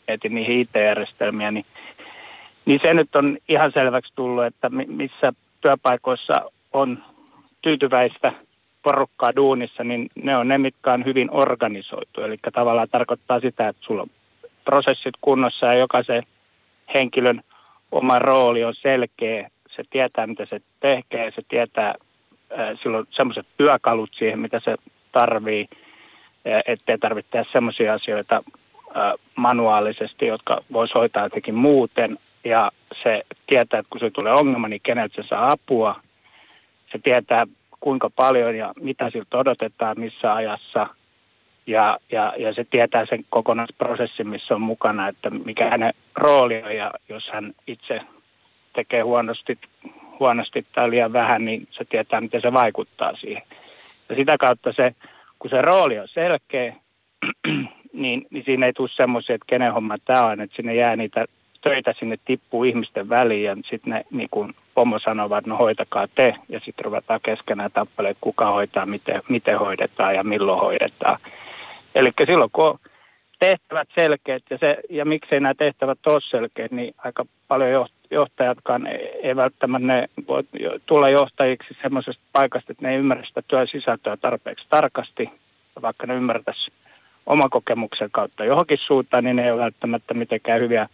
etin niihin IT-järjestelmiä, niin, niin se nyt on ihan selväksi tullut, että missä työpaikoissa on tyytyväistä porukkaa duunissa, niin ne on ne, mitkä on hyvin organisoitu. Eli tavallaan tarkoittaa sitä, että sulla on prosessit kunnossa ja jokaisen henkilön oma rooli on selkeä. Se tietää, mitä se tekee, se tietää, silloin semmoiset työkalut siihen, mitä se tarvii, ettei tarvitse tehdä semmoisia asioita manuaalisesti, jotka voisi hoitaa jotenkin muuten. Ja se tietää, että kun se tulee ongelma, niin keneltä se saa apua. Se tietää, kuinka paljon ja mitä siltä odotetaan, missä ajassa. Ja, ja, ja se tietää sen kokonaisprosessin, missä on mukana, että mikä hänen rooli on. Ja jos hän itse tekee huonosti, huonosti tai liian vähän, niin se tietää, miten se vaikuttaa siihen. Ja sitä kautta se, kun se rooli on selkeä, niin, niin siinä ei tule semmoisia, että kenen homma tämä on, että sinne jää niitä töitä sinne tippuu ihmisten väliin ja sitten ne niin kuin pomo sanovat, no hoitakaa te ja sitten ruvetaan keskenään tappelemaan, kuka hoitaa, miten, miten hoidetaan ja milloin hoidetaan. Eli silloin kun on tehtävät selkeät ja, se, ja miksei nämä tehtävät ole selkeät, niin aika paljon johtajatkaan ei välttämättä ne voi tulla johtajiksi semmoisesta paikasta, että ne ei ymmärrä sitä työn sisältöä tarpeeksi tarkasti, vaikka ne ymmärtäisi oman kokemuksen kautta johonkin suuntaan, niin ne ei ole välttämättä mitenkään hyviä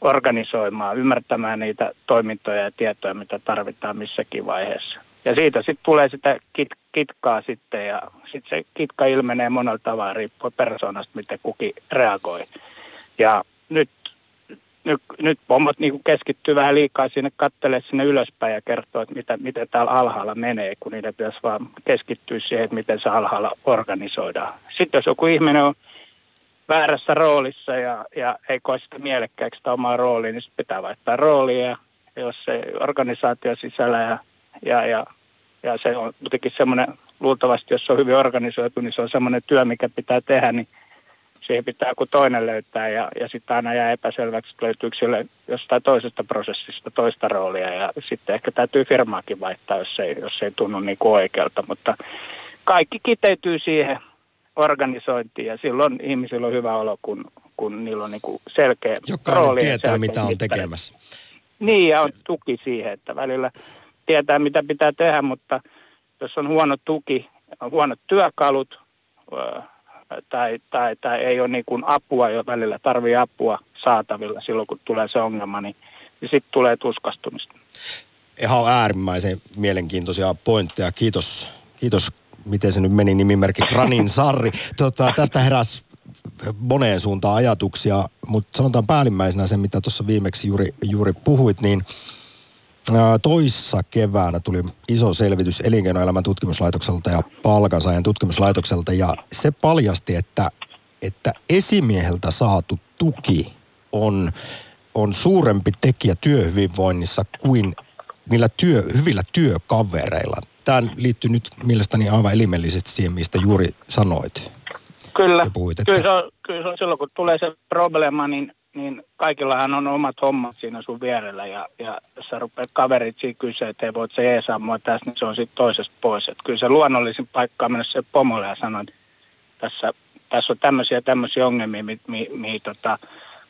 organisoimaan, ymmärtämään niitä toimintoja ja tietoja, mitä tarvitaan missäkin vaiheessa. Ja siitä sitten tulee sitä kit, kitkaa sitten ja sitten se kitka ilmenee monella tavalla riippuen persoonasta, miten kukin reagoi. Ja nyt, nyt, nyt pommot niin keskittyy vähän liikaa sinne kattelee sinne ylöspäin ja kertoo, että mitä, mitä täällä alhaalla menee, kun niitä pitäisi vaan keskittyä siihen, että miten se alhaalla organisoidaan. Sitten jos joku ihminen on väärässä roolissa ja, ja ei koe sitä mielekkääksi sitä omaa roolia, niin pitää vaihtaa roolia. Jos se organisaatio sisällä ja, ja, ja, ja se on kuitenkin semmoinen, luultavasti jos se on hyvin organisoitu, niin se on semmoinen työ, mikä pitää tehdä, niin siihen pitää joku toinen löytää ja, ja sitten aina jää epäselväksi, että löytyykö sille jostain toisesta prosessista toista roolia ja sitten ehkä täytyy firmaakin vaihtaa, jos ei, jos ei tunnu niin kuin oikealta, mutta kaikki kiteytyy siihen organisointiin ja silloin ihmisillä on hyvä olo, kun, kun niillä on niin kuin selkeä Jokainen rooli. tietää, mitä on tekemässä. Niin, ja on tuki siihen, että välillä tietää, mitä pitää tehdä, mutta jos on huono tuki, on huonot työkalut tai, tai, tai ei ole niin kuin apua, jo välillä tarvii apua saatavilla silloin, kun tulee se ongelma, niin, niin sitten tulee tuskastumista. Ihan äärimmäisen mielenkiintoisia pointteja. Kiitos, kiitos miten se nyt meni nimimerkki, Granin Sarri. Tota, tästä heräs moneen suuntaan ajatuksia, mutta sanotaan päällimmäisenä sen, mitä tuossa viimeksi juuri, juuri puhuit, niin toissa keväänä tuli iso selvitys elinkeinoelämän tutkimuslaitokselta ja palkansaajan tutkimuslaitokselta ja se paljasti, että, että esimieheltä saatu tuki on, on suurempi tekijä työhyvinvoinnissa kuin niillä työ, hyvillä työkavereilla tämä liittyy nyt mielestäni aivan elimellisesti siihen, mistä juuri sanoit. Kyllä, puhuit, että... kyllä, se on, kyllä se on silloin, kun tulee se probleema, niin, niin kaikillahan on omat hommat siinä sun vierellä. Ja, ja jos sä rupeat kaverit siinä kysyä, että ei voit se jeesaa mua tässä, niin se on sitten toisesta pois. Että kyllä se luonnollisin paikka on mennä se pomolle ja sanoa, että tässä, tässä on tämmöisiä tämmöisiä ongelmia, mihin mi, mi, tota,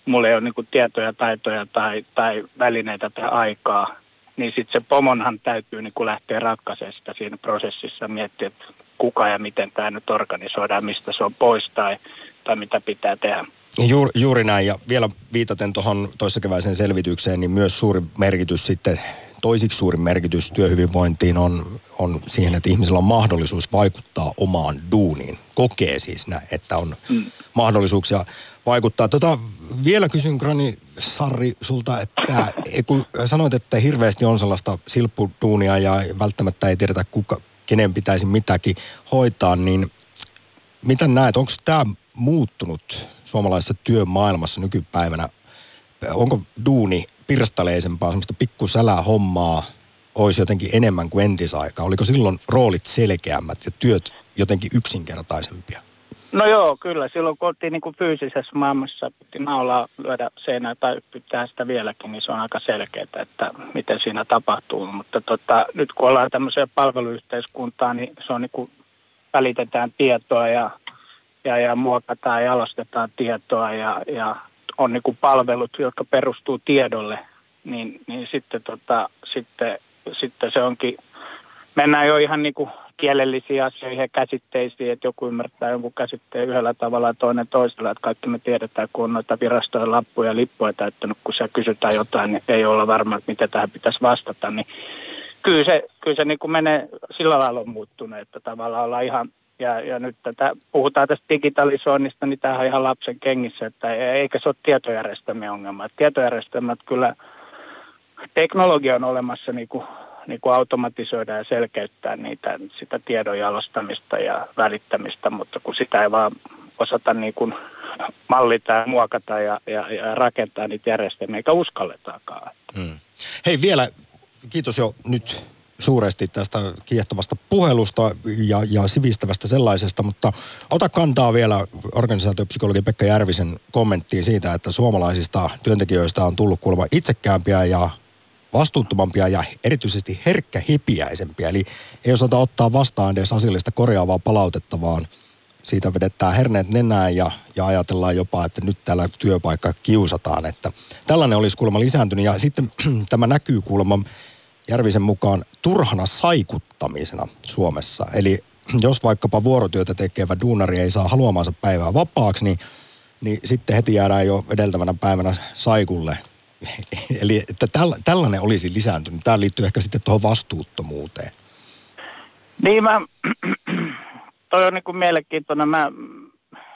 mulla ei ole niin tietoja, taitoja tai, tai välineitä tai aikaa niin sitten se pomonhan täytyy niin kuin lähteä ratkaisemaan sitä siinä prosessissa, miettiä, että kuka ja miten tämä nyt organisoidaan, mistä se on pois tai, tai mitä pitää tehdä. Juuri, juuri näin, ja vielä viitaten tuohon toissakeväiseen selvitykseen, niin myös suuri merkitys sitten, toisiksi suuri merkitys työhyvinvointiin on, on siihen, että ihmisellä on mahdollisuus vaikuttaa omaan duuniin. Kokee siis, nä, että on mm. mahdollisuuksia vaikuttaa. Tota, vielä kysyn Grani Sarri sulta, että kun sanoit, että hirveästi on sellaista silppuduunia ja välttämättä ei tiedetä kuka, kenen pitäisi mitäkin hoitaa, niin mitä näet, onko tämä muuttunut suomalaisessa työmaailmassa nykypäivänä? Onko duuni pirstaleisempaa, semmoista pikkusälää hommaa olisi jotenkin enemmän kuin entisaika? Oliko silloin roolit selkeämmät ja työt jotenkin yksinkertaisempia? No joo, kyllä. Silloin kun oltiin niin kuin fyysisessä maailmassa, piti naulaa lyödä seinää tai pitää sitä vieläkin, niin se on aika selkeää, että miten siinä tapahtuu. Mutta tota, nyt kun ollaan tämmöiseen palveluyhteiskuntaan, niin se on niin kuin välitetään tietoa ja, ja, ja muokataan ja jalostetaan tietoa ja, ja on niin kuin palvelut, jotka perustuu tiedolle, niin, niin sitten, tota, sitten, sitten se onkin, mennään jo ihan niin kuin kielellisiin asioihin ja käsitteisiin, että joku ymmärtää jonkun käsitteen yhdellä tavalla ja toinen toisella. Että kaikki me tiedetään, kun on noita virastojen lappuja ja lippuja täyttänyt, kun se kysytään jotain, niin ei olla varma, että mitä tähän pitäisi vastata. Niin kyllä se, kyllä se niin kuin menee sillä lailla muuttunut, että tavallaan ollaan ihan ja, ja nyt tätä, puhutaan tästä digitalisoinnista, niin tämähän on ihan lapsen kengissä, että eikä se ole tietojärjestelmien ongelma. Että tietojärjestelmät kyllä, teknologia on olemassa niin kuin niin kuin automatisoida ja selkeyttää niitä, sitä tiedon jalostamista ja välittämistä, mutta kun sitä ei vaan osata niin kuin mallita ja muokata ja, ja, ja rakentaa niitä järjestelmiä, eikä uskalletakaan. Hmm. Hei vielä, kiitos jo nyt suuresti tästä kiehtovasta puhelusta ja, ja sivistävästä sellaisesta, mutta ota kantaa vielä organisaatiopsykologi Pekka Järvisen kommenttiin siitä, että suomalaisista työntekijöistä on tullut kuulemma itsekäämpiä ja vastuuttomampia ja erityisesti herkkähipiäisempiä. Eli ei osata ottaa vastaan edes asiallista korjaavaa palautetta, vaan siitä vedetään herneet nenään ja, ja ajatellaan jopa, että nyt täällä työpaikka kiusataan. Että tällainen olisi kuulemma lisääntynyt ja sitten tämä näkyy kuulemma Järvisen mukaan turhana saikuttamisena Suomessa. Eli jos vaikkapa vuorotyötä tekevä duunari ei saa haluamansa päivää vapaaksi, niin, niin sitten heti jäädään jo edeltävänä päivänä saikulle – Eli että täl, tällainen olisi lisääntynyt. Tämä liittyy ehkä sitten tuohon vastuuttomuuteen. Niin mä, toi on niin kuin mielenkiintoinen. Mä,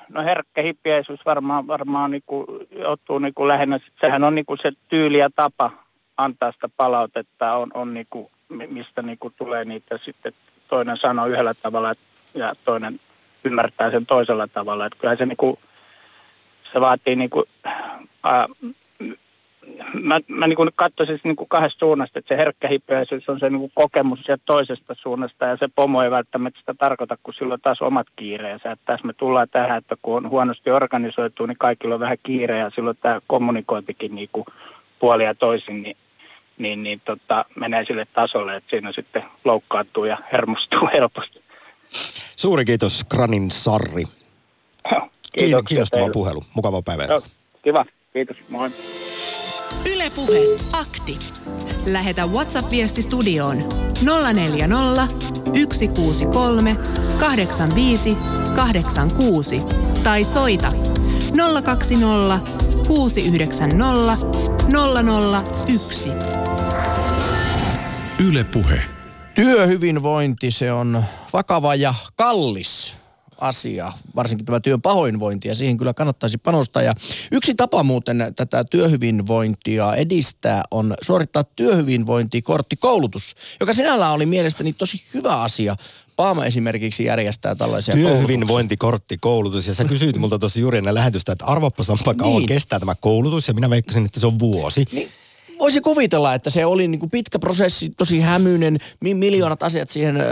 no herkkä hippiäisyys varmaan, varmaan niin kuin, ottuu niin kuin lähinnä. Sehän on niin kuin se tyyli ja tapa antaa sitä palautetta, on, on niin kuin, mistä niin kuin tulee niitä sitten toinen sanoo yhdellä tavalla ja toinen ymmärtää sen toisella tavalla. Että kyllä se, niin kuin, se vaatii niin kuin, ää, mä, mä niin katsoisin niin kuin kahdesta suunnasta, että se herkkähipeäisyys on se niin kuin kokemus sieltä toisesta suunnasta ja se pomo ei välttämättä sitä tarkoita, kun silloin taas omat kiireensä. Että tässä me tullaan tähän, että kun on huonosti organisoitu, niin kaikilla on vähän kiire ja silloin tämä kommunikointikin niin kuin puoli ja toisin, niin, niin, niin tota, menee sille tasolle, että siinä sitten loukkaantuu ja hermostuu helposti. Suuri kiitos Kranin Sarri. Kiinnostava puhelu. Mukava päivä. Joo, kiva. Kiitos. Moi. Ylepuhe akti. Lähetä WhatsApp-viesti studioon 040 163 85 86 tai soita 020 690 001. Ylepuhe. Työhyvinvointi, se on vakava ja kallis asia, varsinkin tämä työn pahoinvointi ja siihen kyllä kannattaisi panostaa. Ja yksi tapa muuten tätä työhyvinvointia edistää on suorittaa työhyvinvointikorttikoulutus, joka sinällään oli mielestäni tosi hyvä asia. Paama esimerkiksi järjestää tällaisia Työhyvinvointikorttikoulutus. Ja sä kysyit multa tuossa juuri ennen lähetystä, että arvoppa Sampa kauan niin. kestää tämä koulutus. Ja minä veikkasin, että se on vuosi. Niin voisi kuvitella, että se oli niin kuin pitkä prosessi, tosi hämyinen, miljoonat asiat siihen äh,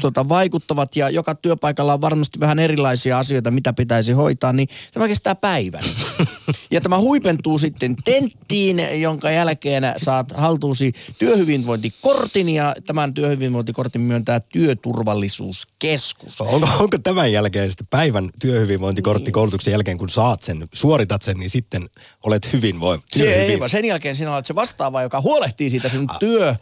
tota, vaikuttavat ja joka työpaikalla on varmasti vähän erilaisia asioita, mitä pitäisi hoitaa, niin se kestää päivän. ja tämä huipentuu sitten tenttiin, jonka jälkeen saat haltuusi työhyvinvointikortin ja tämän työhyvinvointikortin myöntää työturvallisuuskeskus. Onko, onko tämän jälkeen sitten päivän työhyvinvointikorttikoulutuksen jälkeen, kun saat sen, suoritat sen, niin sitten olet hyvinvoiva? Ei, vaan sen jälkeen sinä olet se vastaava, joka huolehtii siitä sinun työ,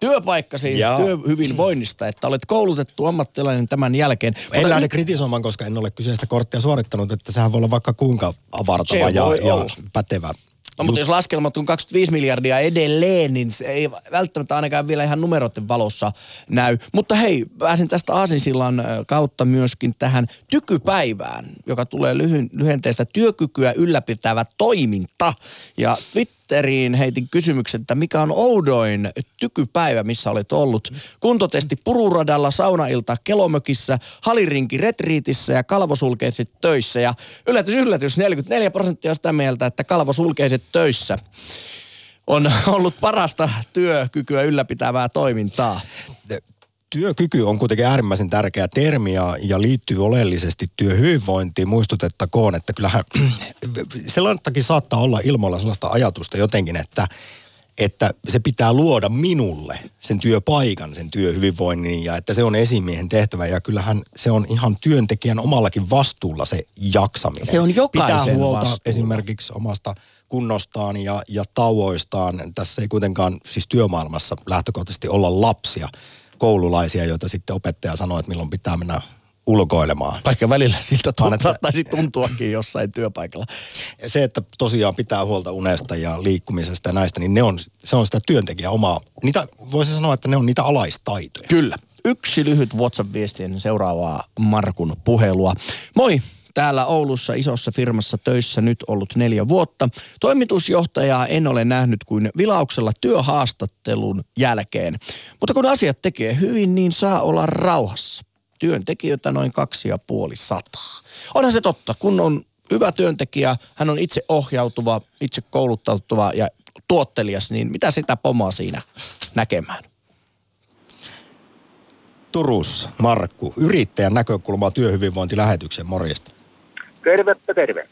työpaikkasi ja työhyvinvoinnista, että olet koulutettu ammattilainen tämän jälkeen. En Mutta lähde kritisoimaan, koska en ole kyseistä korttia suorittanut, että sehän voi olla vaikka kuinka avartava ja, ja pätevä. No, mutta jos laskelmat on 25 miljardia edelleen, niin se ei välttämättä ainakaan vielä ihan numeroiden valossa näy. Mutta hei, pääsin tästä Aasinsillan kautta myöskin tähän tykypäivään, joka tulee lyhenteestä työkykyä ylläpitävä toiminta. Ja Twitteriin heitin kysymyksen, että mikä on oudoin tykypäivä, missä olet ollut. Kuntotesti Pururadalla, saunailta Kelomökissä, Halirinki Retriitissä ja kalvosulkeiset töissä. Ja yllätys, yllätys, 44 prosenttia on sitä mieltä, että kalvosulkeiset töissä on ollut parasta työkykyä ylläpitävää toimintaa Työkyky on kuitenkin äärimmäisen tärkeä termi ja, ja liittyy oleellisesti työhyvinvointiin. Muistutettakoon, että kyllähän sellaistakin saattaa olla ilmoilla sellaista ajatusta jotenkin, että, että se pitää luoda minulle sen työpaikan, sen työhyvinvoinnin ja että se on esimiehen tehtävä ja kyllähän se on ihan työntekijän omallakin vastuulla se jaksaminen. Se on jokaisen Pitää huolta vastuulla. esimerkiksi omasta kunnostaan ja, ja tauoistaan. Tässä ei kuitenkaan siis työmaailmassa lähtökohtaisesti olla lapsia, koululaisia, joita sitten opettaja sanoo, että milloin pitää mennä ulkoilemaan. Vaikka välillä siltä Vaan tuntuu, että- taisi tuntuakin jossain työpaikalla. Se, että tosiaan pitää huolta unesta ja liikkumisesta ja näistä, niin ne on, se on sitä työntekijän omaa. Niitä, voisi sanoa, että ne on niitä alaistaitoja. Kyllä. Yksi lyhyt WhatsApp-viesti seuraavaa Markun puhelua. Moi, täällä Oulussa isossa firmassa töissä nyt ollut neljä vuotta. Toimitusjohtajaa en ole nähnyt kuin vilauksella työhaastattelun jälkeen. Mutta kun asiat tekee hyvin, niin saa olla rauhassa. Työntekijöitä noin kaksi ja puoli sataa. Onhan se totta, kun on hyvä työntekijä, hän on itse ohjautuva, itse kouluttautuva ja tuottelias, niin mitä sitä pomaa siinä näkemään? Turus, Markku, yrittäjän näkökulmaa työhyvinvointilähetyksen morjesta. Tervepä terve.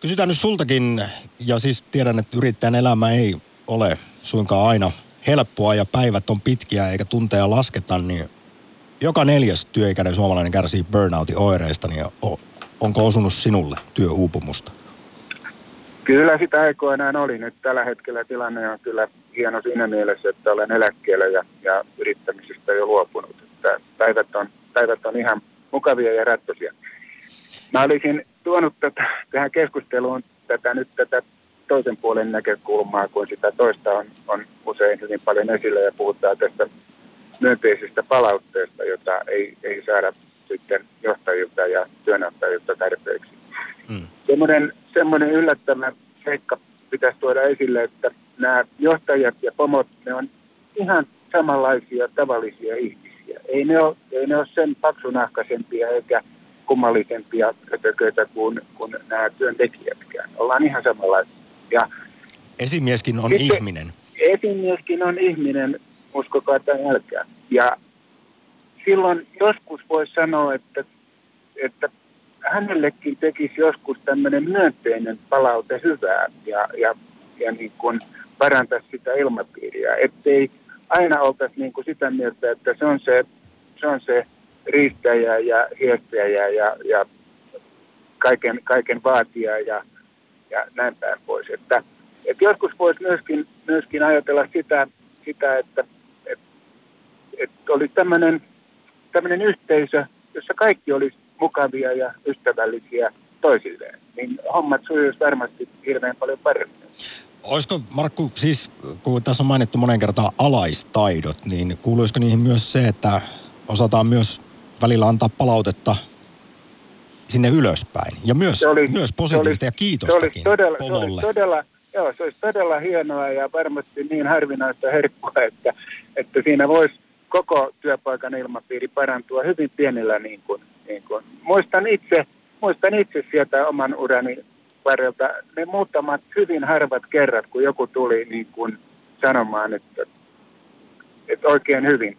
Kysytään nyt sultakin, ja siis tiedän, että yrittäjän elämä ei ole suinkaan aina helppoa ja päivät on pitkiä eikä tunteja lasketa, niin joka neljäs työikäinen suomalainen kärsii burnoutin oireista, niin onko osunut sinulle työuupumusta? Kyllä sitä aikoinaan oli. Nyt tällä hetkellä tilanne on kyllä hieno siinä mielessä, että olen eläkkeellä ja, ja yrittämisestä jo luopunut. Että päivät, on, päivät on ihan mukavia ja rattosia. Mä olisin tuonut tätä, tähän keskusteluun tätä nyt tätä toisen puolen näkökulmaa, kun sitä toista on, on usein hyvin paljon esillä ja puhutaan tästä myönteisestä palautteesta, jota ei, ei saada sitten johtajilta ja työnantajilta tarpeeksi. Mm. Semmoinen, semmoinen yllättävä seikka pitäisi tuoda esille, että nämä johtajat ja pomot, ne on ihan samanlaisia tavallisia ihmisiä. Ei ne ole, ei ne ole sen paksunahkaisempia eikä kummallisempia ötököitä kuin, kuin nämä työntekijätkään. Ollaan ihan samanlaisia. Ja Esimieskin on Sitten- ihminen. esimieskin on ihminen, uskokaa tai älkää. Ja silloin joskus voi sanoa, että, että hänellekin tekisi joskus tämmöinen myönteinen palaute hyvää ja, ja, ja niin kuin parantaisi sitä ilmapiiriä, ettei aina oltaisi niin kuin sitä mieltä, että se on se, se, on se riistäjä ja hiestäjä ja, ja kaiken, kaiken vaatija ja, ja näin päin pois. Että, että joskus voisi myöskin, myöskin ajatella sitä, sitä että, että, että olisi tämmöinen, tämmöinen yhteisö, jossa kaikki olisi mukavia ja ystävällisiä toisilleen, niin hommat sujuisi varmasti hirveän paljon paremmin. Olisiko, Markku, siis kun tässä on mainittu monen kertaan alaistaidot, niin kuuluisiko niihin myös se, että osataan myös välillä antaa palautetta sinne ylöspäin? Ja myös, Se oli- myös se positiivista oli- ja Se kiitostakin olisi todella, se olisi pomolle. todella, joo, se olisi todella hienoa ja varmasti niin harvinaista herkkua, että, että siinä voisi koko työpaikan ilmapiiri parantua hyvin pienellä niin kuin, niin kuin. Muistan itse, muistan itse sieltä oman urani varrelta ne muutamat hyvin harvat kerrat, kun joku tuli niin kuin sanomaan, että, että oikein hyvin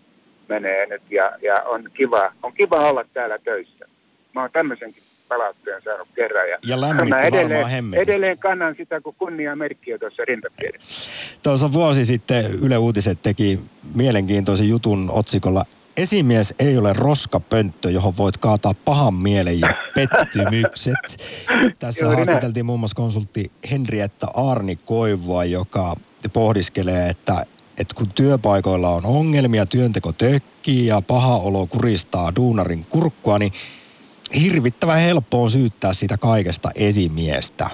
menee nyt ja, ja on, kiva, on kiva olla täällä töissä. Mä oon tämmöisenkin palautteen saanut kerran. Ja, Ja lämmitti mä edelleen, edelleen kannan sitä kuin kunniamerkkiä tuossa rintapiirissä. Tuossa vuosi sitten Yle Uutiset teki mielenkiintoisen jutun otsikolla Esimies ei ole roskapönttö, johon voit kaataa pahan mielen ja pettymykset. Tässä Juuri haastateltiin muun muassa konsultti Henrietta Arni Koivua, joka pohdiskelee, että, että kun työpaikoilla on ongelmia, työnteko tökkii ja paha olo kuristaa duunarin kurkkua, niin hirvittävän helppo on syyttää sitä kaikesta esimiestä.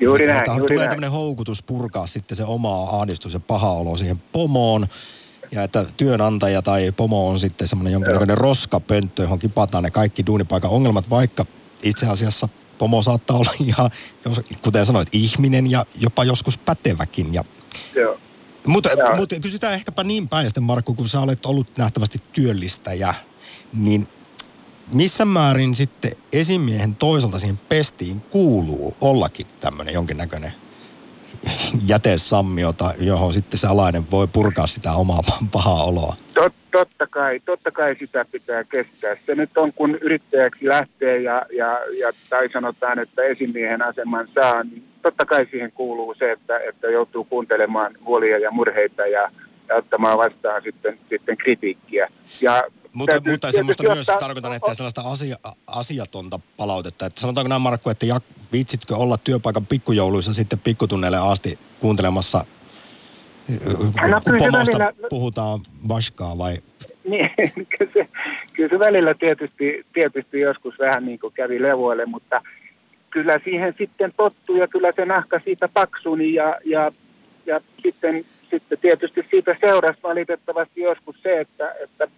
Juuri näin, juuri tulee näin. tämmöinen houkutus purkaa sitten se oma ahdistus ja paha olo siihen pomoon. Ja että työnantaja tai pomo on sitten semmoinen jonkinnäköinen roskapönttö, johon kipataan ne kaikki duunipaikan ongelmat, vaikka itse asiassa pomo saattaa olla ihan, kuten sanoit, ihminen ja jopa joskus päteväkin. Ja, Joo. Mutta, mutta kysytään ehkäpä niin päin sitten, Markku, kun sä olet ollut nähtävästi työllistäjä, niin missä määrin sitten esimiehen toisaalta siihen pestiin kuuluu ollakin tämmöinen jonkinnäköinen jätesammiota, johon sitten se alainen voi purkaa sitä omaa pahaa oloa. Tot, totta kai, totta kai sitä pitää kestää. Se nyt on, kun yrittäjäksi lähtee ja, ja, ja tai sanotaan, että esimiehen aseman saa, niin totta kai siihen kuuluu se, että, että joutuu kuuntelemaan huolia ja murheita ja, ja ottamaan vastaan sitten, sitten kritiikkiä. Ja mutta, täytyy mutta semmoista tietysti myös ottaa- tarkoitan, että sellaista asia, asiatonta palautetta. Että sanotaanko näin Markku, että jak, viitsitkö olla työpaikan pikkujouluissa sitten pikkutunneille asti kuuntelemassa, kun No, pomosta välillä- puhutaan vaskaa vai Niin, kyllä se, kyllä se välillä tietysti, tietysti joskus vähän niin kuin kävi levoille, mutta kyllä siihen sitten tottui ja kyllä se nahka siitä paksuni ja, ja, ja sitten, sitten tietysti siitä seurasi valitettavasti joskus se, että, että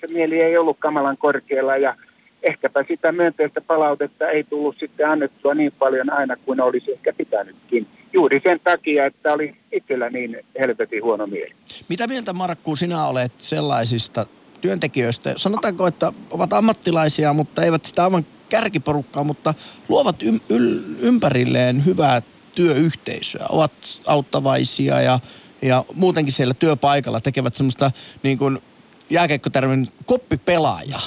se mieli ei ollut kamalan korkealla ja ehkäpä sitä myönteistä palautetta ei tullut sitten annettua niin paljon aina kuin olisi ehkä pitänytkin. Juuri sen takia, että oli itsellä niin helvetin huono mieli. Mitä mieltä Markku sinä olet sellaisista työntekijöistä? Sanotaanko, että ovat ammattilaisia, mutta eivät sitä aivan kärkiporukkaa, mutta luovat ym- yl- ympärilleen hyvää työyhteisöä, ovat auttavaisia ja, ja muutenkin siellä työpaikalla tekevät semmoista niin kuin jääkeikkotermin koppipelaaja.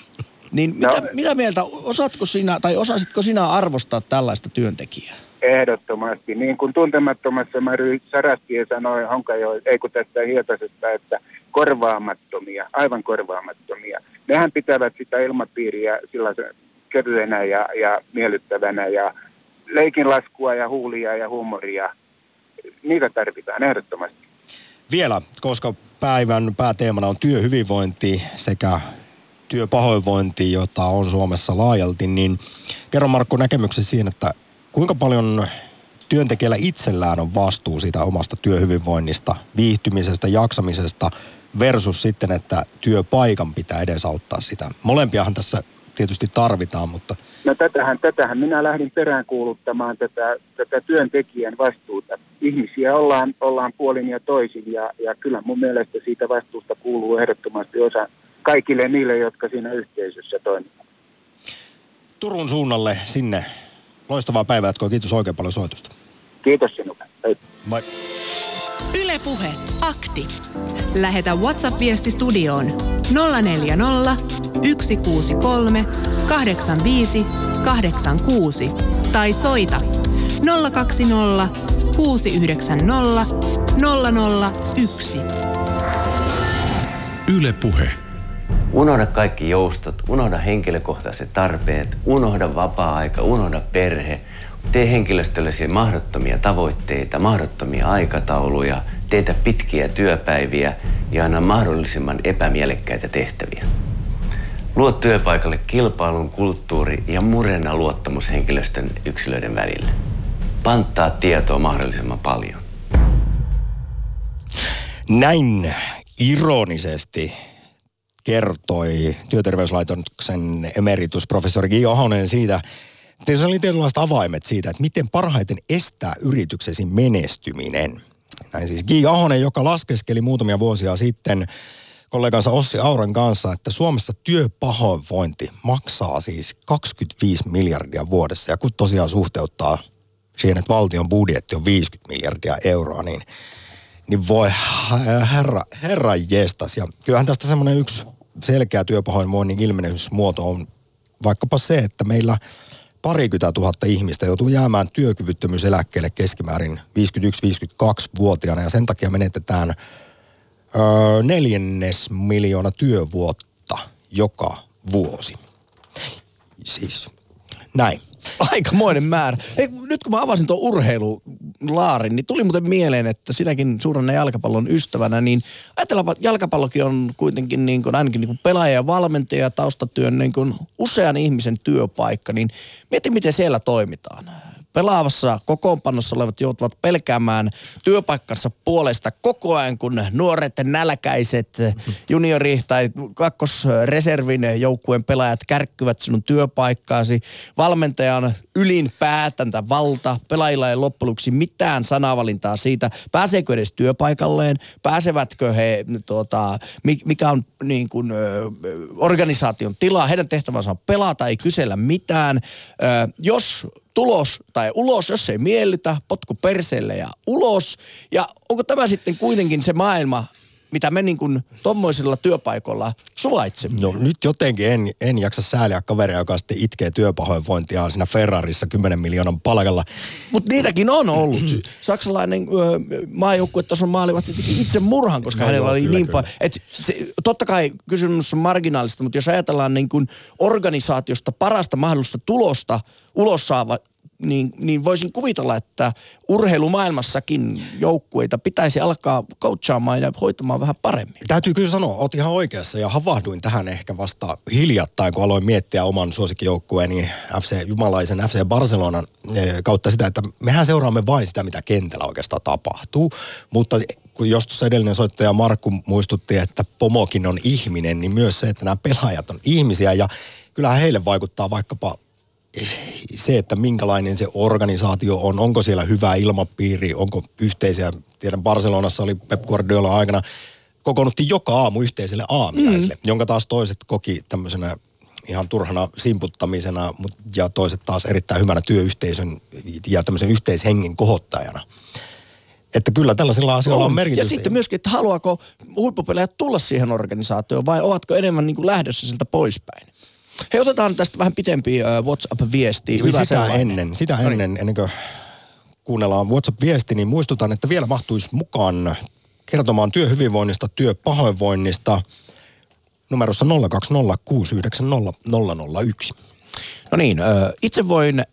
niin mitä, No. mitä mieltä, osaatko sinä tai osasitko sinä arvostaa tällaista työntekijää? Ehdottomasti. Niin kuin tuntemattomassa Mary Sarastie sanoi Honkajo, ei kun tästä Hietasesta, että korvaamattomia, aivan korvaamattomia. Nehän pitävät sitä ilmapiiriä sellaisen kevyenä ja, ja miellyttävänä ja leikinlaskua ja huulia ja huumoria. Niitä tarvitaan ehdottomasti. vielä, koska päivän pääteemana on työhyvinvointi sekä työpahoinvointi, jota on Suomessa laajalti, niin kerro Markku näkemyksesi siihen, että kuinka paljon työntekijällä itsellään on vastuu siitä omasta työhyvinvoinnista, viihtymisestä, jaksamisesta versus sitten, että työpaikan pitää edesauttaa sitä. Molempiahan tässä tietysti tarvitaan, mutta No tätähän, tätähän minä lähdin peräänkuuluttamaan tätä, tätä työntekijän vastuuta. Ihmisiä ollaan, ollaan puolin ja toisin ja, ja kyllä mun mielestä siitä vastuusta kuuluu ehdottomasti osa kaikille niille, jotka siinä yhteisössä toimivat. Turun suunnalle sinne. Loistavaa päivää, jatkoa. Kiitos oikein paljon soitusta. Kiitos sinulle. Hei. Moi. Ylepuhe akti. Lähetä WhatsApp-viesti studioon 040 163 85 86 tai soita 020 690 001. Yle Puhe. Unohda kaikki joustot, unohda henkilökohtaiset tarpeet, unohda vapaa-aika, unohda perhe. Tee henkilöstöllesi mahdottomia tavoitteita, mahdottomia aikatauluja, teetä pitkiä työpäiviä ja anna mahdollisimman epämielekkäitä tehtäviä. Luo työpaikalle kilpailun kulttuuri ja murenna luottamus henkilöstön yksilöiden välillä. Panttaa tietoa mahdollisimman paljon. Näin ironisesti kertoi työterveyslaitoksen emeritusprofessori Gi Ahonen siitä, se oli tietynlaiset avaimet siitä, että miten parhaiten estää yrityksesi menestyminen. Näin siis Gi Ahonen, joka laskeskeli muutamia vuosia sitten kollegansa Ossi Auran kanssa, että Suomessa työpahoinvointi maksaa siis 25 miljardia vuodessa. Ja kun tosiaan suhteuttaa siihen, että valtion budjetti on 50 miljardia euroa, niin niin voi herra, herra jestas. Ja kyllähän tästä semmoinen yksi selkeä työpahoinvoinnin ilmenysmuoto on vaikkapa se, että meillä parikymmentä tuhatta ihmistä joutuu jäämään työkyvyttömyyseläkkeelle keskimäärin 51-52-vuotiaana ja sen takia menetetään öö, neljännes miljoona työvuotta joka vuosi. Siis näin. Aikamoinen määrä. Ei, nyt kun mä avasin tuon urheilulaarin, niin tuli muuten mieleen, että sinäkin suurena jalkapallon ystävänä, niin ajatellaan, että jalkapallokin on kuitenkin niin kuin, ainakin niin kuin pelaaja ja valmentaja ja taustatyön niin kuin usean ihmisen työpaikka, niin mieti miten siellä toimitaan. Pelaavassa kokoonpanossa olevat joutuvat pelkäämään työpaikkansa puolesta koko ajan, kun nuoret nälkäiset juniori- tai kakkosreservin joukkueen pelaajat kärkkyvät sinun työpaikkaasi. Valmentaja on ylin päätäntä valta. Pelaajilla ei loppujen mitään sanavalintaa siitä, pääseekö edes työpaikalleen, pääsevätkö he, tuota, mi- mikä on niin kuin, organisaation tila. Heidän tehtävänsä on pelata, ei kysellä mitään. Jos tulos tai ulos, jos ei miellytä, potku perseelle ja ulos. Ja onko tämä sitten kuitenkin se maailma, mitä me niin kuin tommoisilla työpaikoilla suvaitsemme. No nyt jotenkin en, en jaksa sääliä kaveria, joka sitten itkee työpahoinvointia siinä Ferrarissa 10 miljoonan palkalla. Mutta niitäkin on ollut. Saksalainen öö, maajoukkuetason maalivat teki itse murhan, koska No hänellä joo, oli kyllä, niin paljon. Totta kai kysymys on marginaalista, mutta jos ajatellaan niin kuin organisaatiosta parasta mahdollista tulosta ulos saava, niin, niin voisin kuvitella, että urheilumaailmassakin joukkueita pitäisi alkaa coachaamaan ja hoitamaan vähän paremmin. Täytyy kyllä sanoa, oot ihan oikeassa ja havahduin tähän ehkä vasta hiljattain, kun aloin miettiä oman suosikkijoukkueeni FC Jumalaisen FC Barcelonan eh, kautta sitä, että mehän seuraamme vain sitä, mitä kentällä oikeastaan tapahtuu. Mutta kun jos tuossa edellinen soittaja Markku muistutti, että pomokin on ihminen, niin myös se, että nämä pelaajat on ihmisiä ja kyllähän heille vaikuttaa vaikkapa se, että minkälainen se organisaatio on, onko siellä hyvä ilmapiiri, onko yhteisiä, tiedän Barcelonassa oli Pep Guardiola aikana, kokoonnuttiin joka aamu yhteiselle aamiaiselle, mm. jonka taas toiset koki tämmöisenä ihan turhana simputtamisena, mut, ja toiset taas erittäin hyvänä työyhteisön ja tämmöisen yhteishengen kohottajana. Että kyllä tällaisilla asioilla on, On. merkitystä. Ja sitten myöskin, että haluaako huippupelejä tulla siihen organisaatioon vai ovatko enemmän niin kuin lähdössä siltä poispäin? Hei, otetaan tästä vähän pitempi WhatsApp-viesti. Juuri Hyvä sitä sellainen. ennen, sitä No niin. ennen, ennen kuin kuunnellaan WhatsApp-viesti, niin muistutan, että vielä mahtuisi mukaan kertomaan työhyvinvoinnista, työpahoinvoinnista numerossa 020690001. No niin, itse voin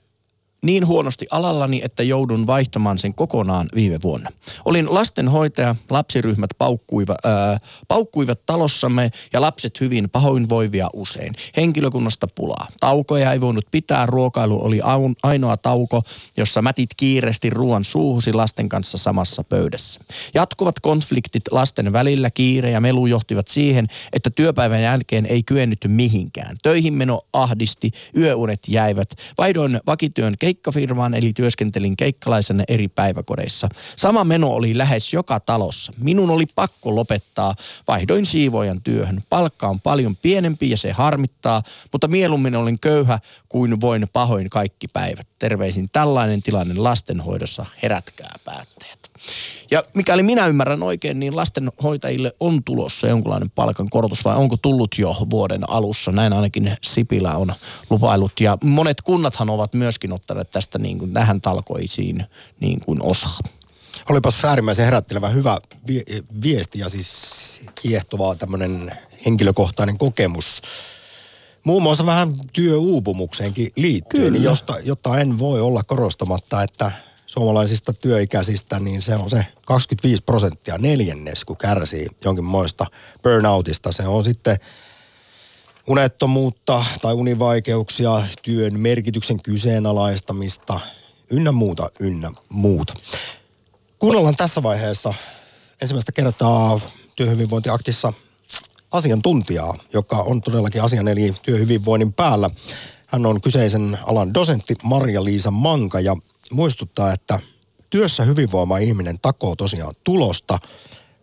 niin huonosti alallani, että joudun vaihtamaan sen kokonaan viime vuonna. Olin lastenhoitaja, lapsiryhmät paukkuiva, ää, paukkuivat talossamme ja lapset hyvin pahoinvoivia usein. Henkilökunnasta pulaa. Taukoja ei voinut pitää, ruokailu oli ainoa tauko, jossa mätit kiireesti ruoan suuhusi lasten kanssa samassa pöydässä. Jatkuvat konfliktit lasten välillä, kiire ja melu johtivat siihen, että työpäivän jälkeen ei kyennyt mihinkään. Töihin meno ahdisti, yöunet jäivät. Vaihdoin vakityön keikkafirmaan, eli työskentelin keikkalaisena eri päiväkodeissa. Sama meno oli lähes joka talossa. Minun oli pakko lopettaa. Vaihdoin siivoajan työhön. Palkka on paljon pienempi ja se harmittaa, mutta mieluummin olin köyhä kuin voin pahoin kaikki päivät. Terveisin tällainen tilanne lastenhoidossa. Herätkää päättäjät. Ja mikäli minä ymmärrän oikein, niin lastenhoitajille on tulossa jonkunlainen palkankorotus vai onko tullut jo vuoden alussa? Näin ainakin Sipilä on lupaillut ja monet kunnathan ovat myöskin ottaneet tästä niin kuin tähän talkoisiin niin kuin osaa. Olipas äärimmäisen herättelevä hyvä vi- viesti ja siis kiehtovaa tämmöinen henkilökohtainen kokemus. Muun muassa vähän työuupumukseenkin liittyen, niin josta, jotta en voi olla korostamatta, että suomalaisista työikäisistä, niin se on se 25 prosenttia neljännes, kun kärsii jonkinmoista burnoutista. Se on sitten unettomuutta tai univaikeuksia, työn merkityksen kyseenalaistamista, ynnä muuta, ynnä muuta. Kuunnellaan tässä vaiheessa ensimmäistä kertaa työhyvinvointiaktissa asiantuntijaa, joka on todellakin asian eli työhyvinvoinnin päällä. Hän on kyseisen alan dosentti Marja-Liisa Manka ja muistuttaa, että työssä hyvinvoima ihminen takoo tosiaan tulosta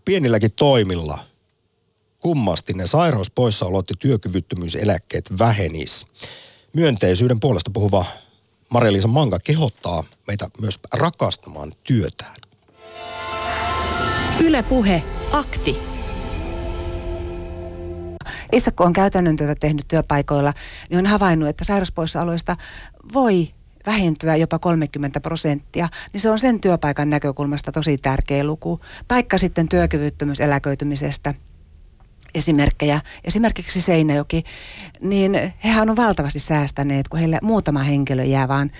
pienilläkin toimilla. Kummasti ne sairauspoissaolot ja työkyvyttömyyseläkkeet vähenis. Myönteisyyden puolesta puhuva Marja-Liisa Manka kehottaa meitä myös rakastamaan työtään. Ylepuhe akti. Itse kun olen käytännön työtä tehnyt työpaikoilla, niin olen havainnut, että sairauspoissaoloista voi vähentyä jopa 30 prosenttia, niin se on sen työpaikan näkökulmasta tosi tärkeä luku. Taikka sitten työkyvyttömyyseläköitymisestä esimerkkejä, esimerkiksi Seinäjoki, niin hehän on valtavasti säästäneet, kun heillä muutama henkilö jää vaan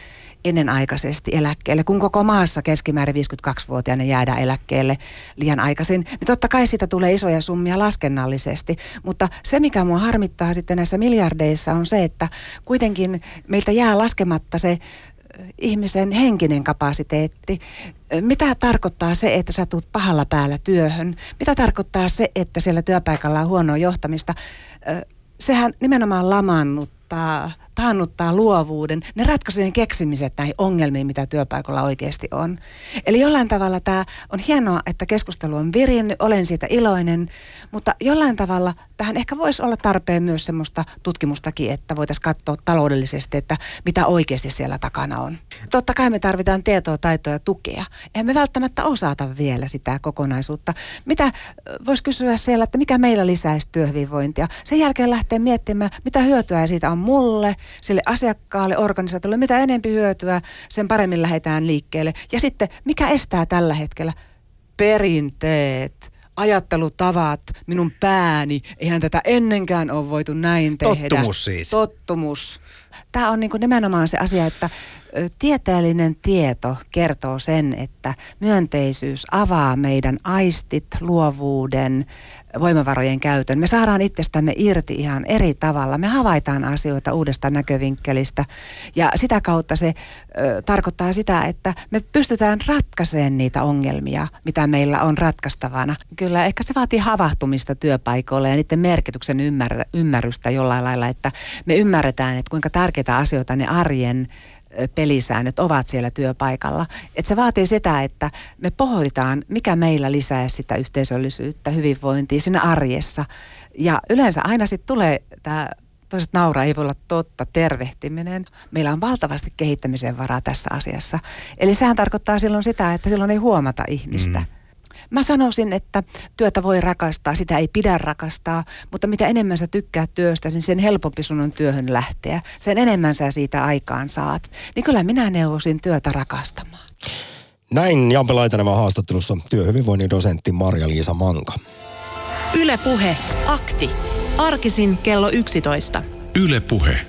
ennenaikaisesti eläkkeelle. Kun koko maassa keskimäärin 52-vuotiaana jäädään eläkkeelle liian aikaisin, niin totta kai siitä tulee isoja summia laskennallisesti. Mutta se, mikä mua harmittaa sitten näissä miljardeissa on se, että kuitenkin meiltä jää laskematta se ihmisen henkinen kapasiteetti. Mitä tarkoittaa se, että sä tulet pahalla päällä työhön? Mitä tarkoittaa se, että siellä työpaikalla on huonoa johtamista? Sehän nimenomaan lamaannuttaa taannuttaa luovuuden, ne ratkaisujen keksimiset näihin ongelmiin, mitä työpaikalla oikeasti on. Eli jollain tavalla tämä on hienoa, että keskustelu on virinnyt, olen siitä iloinen, mutta jollain tavalla tähän ehkä voisi olla tarpeen myös semmoista tutkimustakin, että voitaisiin katsoa taloudellisesti, että mitä oikeasti siellä takana on. Totta kai me tarvitaan tietoa, taitoa ja tukea. Eihän me välttämättä osata vielä sitä kokonaisuutta. Mitä voisi kysyä siellä, että mikä meillä lisäisi työhyvinvointia? Sen jälkeen lähtee miettimään, mitä hyötyä siitä on mulle, sille asiakkaalle, organisaatiolle, mitä enempi hyötyä, sen paremmin lähdetään liikkeelle. Ja sitten, mikä estää tällä hetkellä? Perinteet ajattelutavat, minun pääni, eihän tätä ennenkään ole voitu näin tehdä. Tottumus siis. Tottumus. Tämä on niin kuin nimenomaan se asia, että tieteellinen tieto kertoo sen, että myönteisyys avaa meidän aistit, luovuuden, voimavarojen käytön. Me saadaan itsestämme irti ihan eri tavalla. Me havaitaan asioita uudesta näkövinkkelistä ja sitä kautta se ö, tarkoittaa sitä, että me pystytään ratkaisemaan niitä ongelmia, mitä meillä on ratkaistavana. Kyllä ehkä se vaatii havahtumista työpaikoille ja niiden merkityksen ymmär- ymmärrystä jollain lailla, että me ymmärretään, että kuinka tärkeitä asioita ne arjen pelisäännöt ovat siellä työpaikalla. Et se vaatii sitä, että me pohditaan, mikä meillä lisää sitä yhteisöllisyyttä, hyvinvointia siinä arjessa. Ja yleensä aina sitten tulee tämä toiset nauraa, ei voi olla totta, tervehtiminen. Meillä on valtavasti kehittämisen varaa tässä asiassa. Eli sehän tarkoittaa silloin sitä, että silloin ei huomata ihmistä. Mm. Mä sanoisin, että työtä voi rakastaa, sitä ei pidä rakastaa, mutta mitä enemmän sä tykkäät työstä, niin sen helpompi sun on työhön lähteä. Sen enemmän sä siitä aikaan saat. Niin kyllä minä neuvosin työtä rakastamaan. Näin Jampe Laitaneva haastattelussa työhyvinvoinnin dosentti Marja-Liisa Manka. Ylepuhe akti. Arkisin kello 11. Ylepuhe.